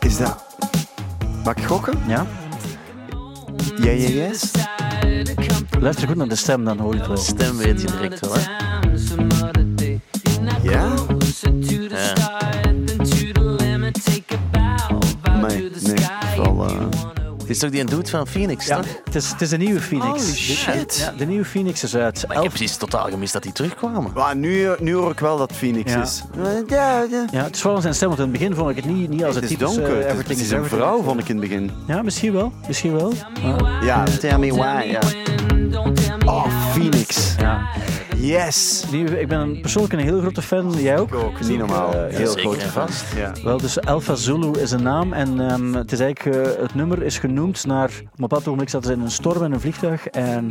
Is dat... Mag ik gokken? Ja? Ja, ja, yes? Luister goed naar de stem, dan hoor je het wel. Stem weet je direct wel, hè? Is toch die een dude van Phoenix, Ja, toch? het is, het is een nieuwe Phoenix. Holy shit. Ja, de nieuwe Phoenix is uit. Maar ik Elf- heb precies totaal gemist dat die terugkwamen. Maar nu, nu hoor ik wel dat Phoenix Ja. is. Ja, ja. Ja, het is vooral zijn stem, want in het begin vond ik het niet, niet als Het het is typisch donker. eh, Het is Everything is een vrouw, vond ik in het begin. Ja, misschien wel. Misschien wel. Ja, tell me why. Ja. Oh, Phoenix. ja. Yes. Die- ik ben persoonlijk een heel grote fan. Jij ook? Ook, niet normaal. Eh, Heel en fan. vast. Ja. Wel, dus Alpha Zulu is een naam en ehm, het is eigenlijk, eh, het nummer is genoemd naar, op een bepaald ogenblik zaten ze in een storm in een vliegtuig en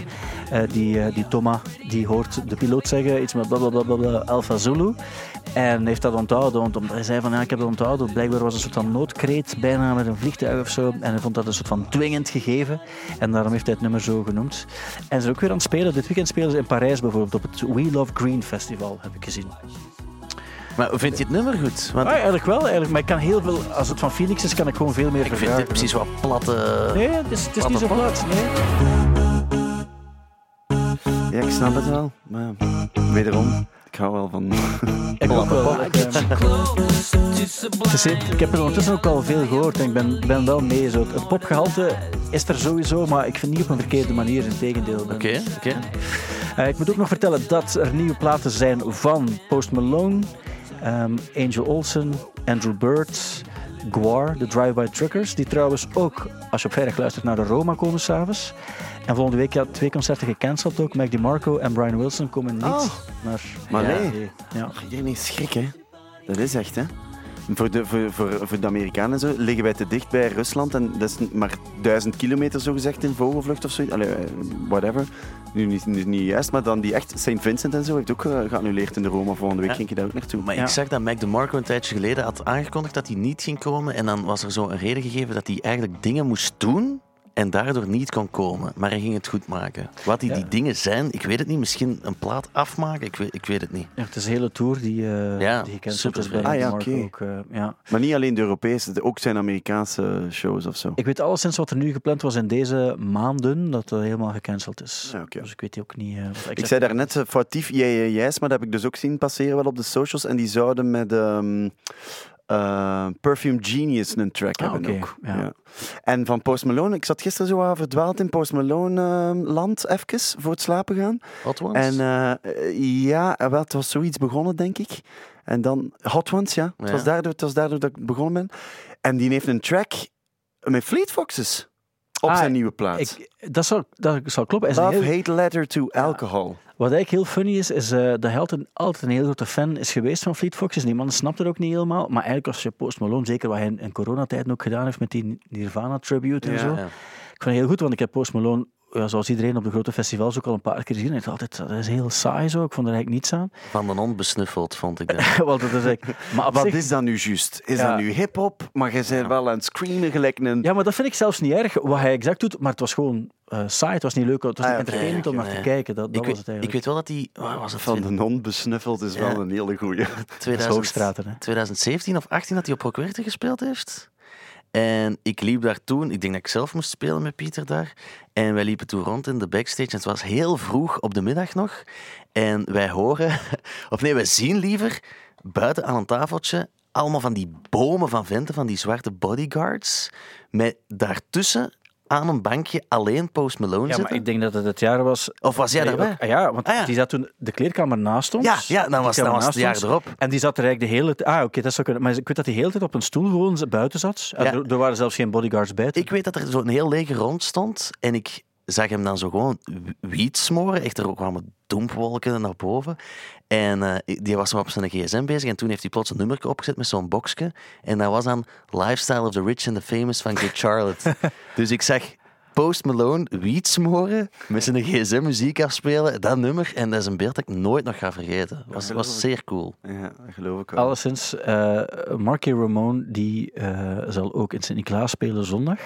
eh, die, die Thomas, die hoort de piloot zeggen iets met blablabla Alpha Zulu en heeft dat onthouden, want omdat hij zei van ja, ik heb dat onthouden, blijkbaar was het een soort van noodkreet bijna met een vliegtuig of zo en hij vond dat een soort van dwingend gegeven en daarom heeft hij het nummer zo genoemd. En ze zijn ook weer aan het spelen, dit weekend spelen ze in Parijs bijvoorbeeld op het We Love Green Festival, heb ik gezien. Maar vind je het nummer goed? Want Ah, eigenlijk wel, eigenlijk. Maar ik kan heel veel, als het van Phoenix is, kan ik gewoon veel meer ik vind dit precies wat platte... Nee, het is, het is niet zo plat. Nee. ja, ik snap het wel. Maar wederom, ik hou wel van... Ik ook wel. Ik, heb er ondertussen ook al veel gehoord en ik ben, ben wel mee. Zo. Het popgehalte is er sowieso, maar ik vind niet op een verkeerde manier. In tegendeel. Oké, oké. Eh, ik moet ook nog vertellen dat er nieuwe platen zijn van Post Malone, ehm, Angel Olsen, Andrew Bird, Guar, de Drive-By Truckers, die trouwens ook, als je op vrijdag luistert, naar de Roma komen s'avonds. En volgende week ja, twee concerten gecanceld ook. Mac DiMarco en Brian Wilson komen niet Oh. naar... Maar Ja. nee, Ja. iedereen is schrik, hè. Dat is echt, hè. Voor de, voor, voor, voor de Amerikanen en zo, liggen wij te dicht bij Rusland en dat is maar duizend kilometer zo gezegd in vogelvlucht of zo. Allee, eh, whatever. Nu niet, niet, niet juist, maar dan die echt St. Vincent en zo heeft ook geannuleerd in de Roma. Volgende week Ja. ging je daar ook naartoe. Maar Ja. ik zag dat Mac DeMarco een tijdje geleden had aangekondigd dat hij niet ging komen. En dan was er zo een reden gegeven dat hij eigenlijk dingen moest doen en daardoor niet kon komen. Maar hij ging het goed maken. Wat die, Ja. die dingen zijn, ik weet het niet. Misschien een plaat afmaken, ik weet, ik weet het niet. Ja, het is een hele tour die, eh Ja, die gekend super is bij Ah, ja, ook. eh, ja. Maar niet alleen de Europese, ook zijn Amerikaanse shows of zo. Ik weet alleszins wat er nu gepland was in deze maanden, dat het helemaal gecanceld is. Ja. Dus ik weet ook niet... eh, wat Ik exact- zei daarnet uh, foutief jij, jij, jij's, maar dat heb ik dus ook zien passeren wel op de socials. En die zouden met ehm, eh, Perfume Genius een track Ah, hebben ook. ja. En van Post Malone, ik zat gisteren zo wat verdwaald in Post Malone ehm, land, even, voor het slapen gaan. Hot Ones? En eh, ja, wel, het was zoiets begonnen, denk ik. En dan Hot Ones, ja. Het, Ja. was daardoor, het was daardoor dat ik begonnen ben. En die heeft een track met Fleet Foxes op Ah, zijn nieuwe plaat. Ik, dat, zal, dat zal kloppen. Is Love, heel- Hate Letter to Alcohol. Wat eigenlijk heel funny is, is eh, dat hij altijd, altijd een heel grote fan is geweest van Fleet Foxes. Die man snapt het ook niet helemaal. Maar eigenlijk als je Post Malone, zeker wat hij in, in coronatijden ook gedaan heeft met die Nirvana tribute en Ja. zo. Ja. Ik vind het heel goed, want ik heb Post Malone, ja, zoals iedereen op de grote festivals ook al een paar keer gezien. En ik dacht altijd, dat is heel saai zo. Ik vond er eigenlijk niets aan. Van de hond besnuffeld, vond ik dat. Want dat is maar Wat zich- is dat nu juist? Is Ja. dat nu hip-hop? Maar je bent wel aan het screamen gelijk een. Ja, maar dat vind ik zelfs niet erg, wat hij exact doet. Maar het was gewoon eh, saai, het was niet leuk, het was Ah, niet om naar te kijken. Dat, dat ik, was weet, het ik eigenlijk. weet wel dat die... Was het? Van de non besnuffeld is wel een hele goeie. Dat is 2000 Hoogstraten, hè. 2017 of 18 dat hij op Rockwerter gespeeld heeft. En ik liep daar toen, ik denk dat ik zelf moest spelen met Pieter daar. En wij liepen toen rond in de backstage. En het was heel vroeg op de middag nog. En wij horen, of nee, wij zien liever buiten aan een tafeltje allemaal van die bomen van venten, van die zwarte bodyguards. Met daartussen aan een bankje alleen Post Malone Ja, maar ik denk dat het het jaar was... Of was jij daarbij? ah ja, want Ah, ja. die zat toen de kleedkamer naast ons. Ja, ja, dan was, dan was het jaar erop. En die zat er eigenlijk de hele tijd... Ah, oké, dat zou kunnen. Maar ik weet dat hij de hele tijd op een stoel gewoon buiten zat. En Ja. er, er waren zelfs geen bodyguards bij. Ik weet dat er zo'n heel leger rond stond en ik zag hem dan zo gewoon wiet smoren. Echt, er kwamen doempwolken naar boven. En eh, die was nog op zijn gsm bezig en toen heeft hij plots een nummer opgezet met zo'n boxje. En dat was dan Lifestyle of the Rich and the Famous van Good Charlotte. dus ik zag Post Malone wiet smoren, met zijn gsm muziek afspelen, dat nummer. En dat is een beeld dat ik nooit nog ga vergeten. was, was zeer cool. Ja, geloof ik wel. Alleszins, eh Marky Ramone die, eh, zal ook in Sint-Niklaas spelen zondag.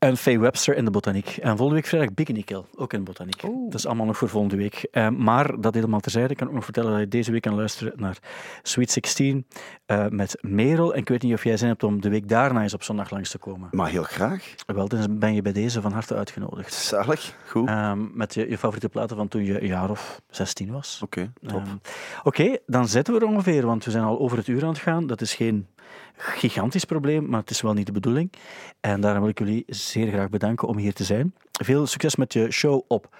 En Faye Webster in de Botaniek. En volgende week vrijdag Bikini Kill, ook in de Botaniek. Dat is allemaal nog voor volgende week. Eh, maar dat helemaal terzijde. Ik kan ook nog vertellen dat je deze week kan luisteren naar Sweet 16 eh, met Merel. En ik weet niet of jij zin hebt om de week daarna eens op zondag langs te komen. Maar heel graag. Wel, dan ben je bij deze van harte uitgenodigd. Zalig. Goed. Ehm, met je, je favoriete platen van toen je een jaar of 16 was. Oké, top. Ehm, Oké, dan zitten we er ongeveer, want we zijn al over het uur aan het gaan. Dat is geen gigantisch probleem, maar het is wel niet de bedoeling. En daarom wil ik jullie zeer graag bedanken om hier te zijn. Veel succes met je show op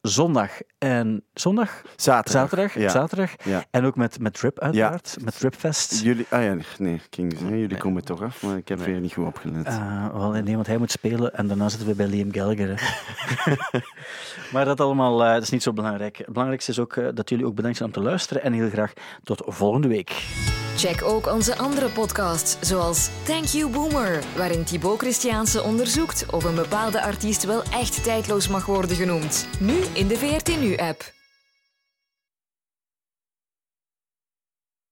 zondag en zondag, Zaterdag. zaterdag, Ja. zaterdag. Ja. En ook met, met Rip uiteraard, met Ripfest. Jullie, ah ja, nee, ik ging zeggen, jullie komen toch af, maar ik heb weer niet goed opgelet. Eh, wel, nee, want hij moet spelen en daarna zitten we bij Liam Gallagher. hè. maar dat allemaal eh, dat is niet zo belangrijk. Het belangrijkste is ook eh, dat jullie ook bedankt zijn om te luisteren en heel graag tot volgende week. Check ook onze andere podcasts, zoals Thank You Boomer, waarin Thibaut Christiaanse onderzoekt of een bepaalde artiest wel echt tijdloos mag worden genoemd. Nu in de VRT Nu-app.